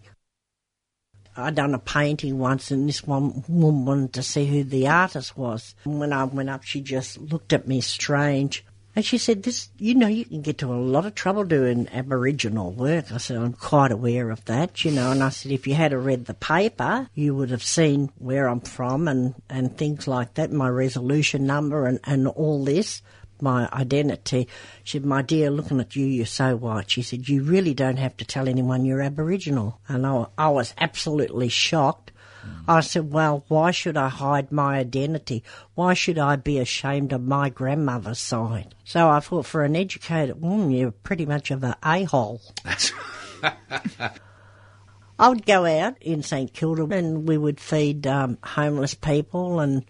Speaker 15: I done a painting once, and this one woman wanted to see who the artist was. And when I went up, she just looked at me strange. And she said, "This, you know, you can get to a lot of trouble doing Aboriginal work." I said, "I'm quite aware of that, you know." And I said, "If you had read the paper, you would have seen where I'm from and and things like that, my resolution number and and all this." My identity. She said, My dear, looking at you, you're so white. She said, You really don't have to tell anyone you're Aboriginal. And I, I was absolutely shocked. I said, Well, why should I hide my identity? Why should I be ashamed of my grandmother's side? So I thought, for an educated woman, you're pretty much of a a hole. I would go out in St Kilda and we would feed um, homeless people and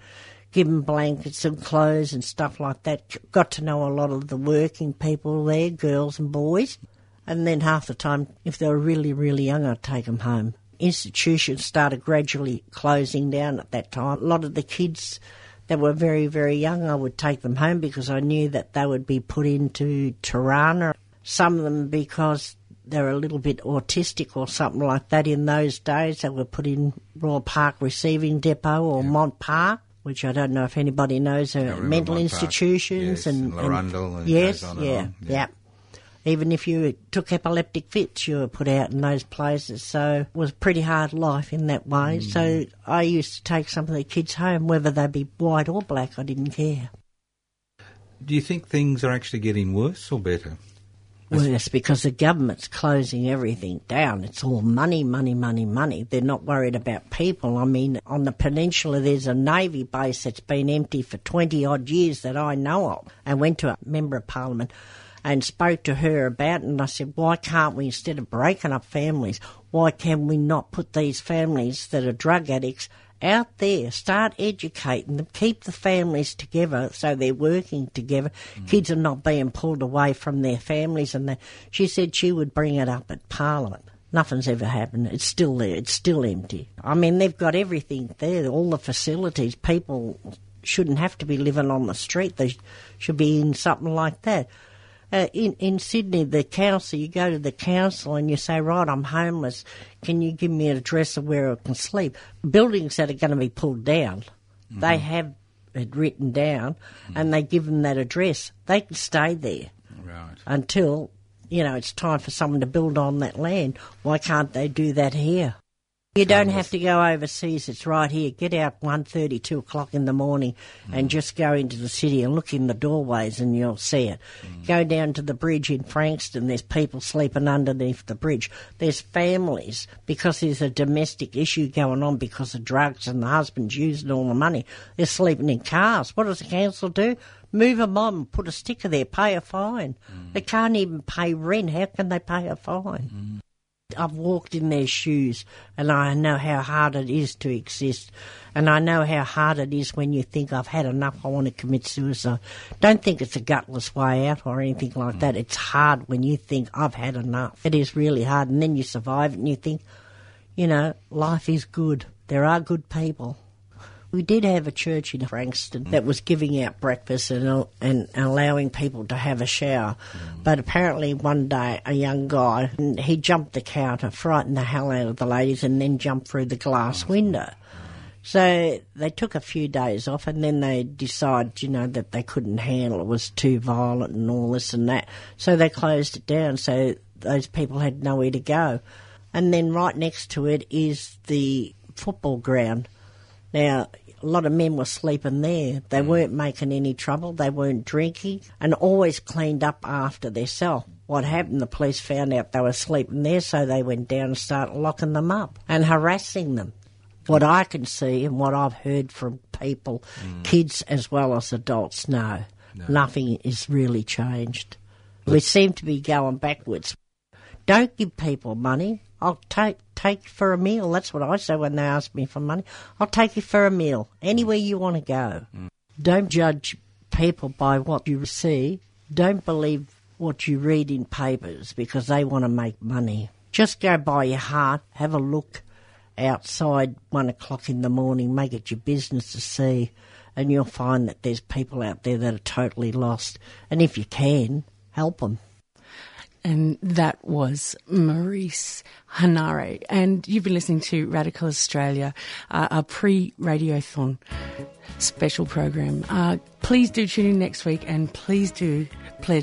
Speaker 15: give them blankets and clothes and stuff like that. Got to know a lot of the working people there, girls and boys. And then half the time, if they were really, really young, I'd take them home. Institutions started gradually closing down at that time. A lot of the kids that were very, very young, I would take them home because I knew that they would be put into Turana. Some of them because they're a little bit autistic or something like that in those days. They were put in Royal Park Receiving Depot or Mont Park, which I don't know if anybody knows uh, are
Speaker 2: remember
Speaker 15: mental institutions
Speaker 2: Yes,
Speaker 15: and,
Speaker 2: and Larundel and
Speaker 15: yes,
Speaker 2: goes on and
Speaker 15: yeah,
Speaker 2: on,
Speaker 15: yeah. Even if you took epileptic fits, you were put out in those places. So it was a pretty hard life in that way. Mm. So I used to take some of the kids home, whether they be white or black, I didn't care.
Speaker 2: Do you think things are actually getting worse or better?
Speaker 15: Worse because the government's closing everything down. It's all money, money, money, money. They're not worried about people. I mean, on the peninsula, there's a navy base that's been empty for 20 odd years that I know of. I went to a member of parliament and spoke to her about it, and I said, why can't we, instead of breaking up families, why can we not put these families that are drug addicts out there, start educating them, keep the families together so they're working together. Mm. Kids are not being pulled away from their families. And that. she said she would bring it up at Parliament. Nothing's ever happened. It's still there. It's still empty. I mean, they've got everything there, all the facilities. People shouldn't have to be living on the street. They should be in something like that. Uh, in in Sydney, the council, you go to the council and you say, right, I'm homeless. Can you give me an address of where I can sleep? Buildings that are going to be pulled down, they have it written down, and they give them that address. They can stay there
Speaker 2: Right.
Speaker 15: until you know it's time for someone to build on that land. Why can't they do that here? You don't have to go overseas. It's right here. Get out one thirty, two o'clock in the morning, and mm. just go into the city and look in the doorways, and you'll see it. Mm. Go down to the bridge in Frankston. There's people sleeping underneath the bridge. There's families because there's a domestic issue going on because of drugs, and the husband's using all the money. They're sleeping in cars. What does the council do? Move them on, put a sticker there, pay a fine. Mm. They can't even pay rent. How can they pay a fine? I've walked in their shoes and I know how hard it is to exist. And I know how hard it is when you think I've had enough, I want to commit suicide. Don't think it's a gutless way out or anything like that. It's hard when you think I've had enough. It is really hard. And then you survive and you think, you know, life is good. There are good people. We did have a church in Frankston that was giving out breakfast and, and allowing people to have a shower. But apparently, one day, a young guy, he jumped the counter, frightened the hell out of the ladies, and then jumped through the glass window. So they took a few days off, and then they decided, you know, that they couldn't handle it, it was too violent and all this and that. So they closed it down. So those people had nowhere to go. And then right next to it is the football ground. Now, a lot of men were sleeping there. They mm. weren't making any trouble. They weren't drinking and always cleaned up after themselves. What happened? The police found out they were sleeping there, so they went down and started locking them up and harassing them. What I can see and what I've heard from people, mm. kids as well as adults, no, nothing is really changed. We seem to be going backwards. Don't give people money. I'll take take you for a meal. That's what I say when they ask me for money. I'll take you for a meal anywhere you want to go. Don't judge people by what you see. Don't believe what you read in papers because they want to make money. Just go by your heart. Have a look outside one o'clock in the morning. Make it your business to see, and you'll find that there's people out there that are totally lost. And if you can, help them.
Speaker 3: And that was Maurice Hanare. And you've been listening to Radical Australia, uh, a pre radiothon special program. Uh, please do tune in next week and please do pledge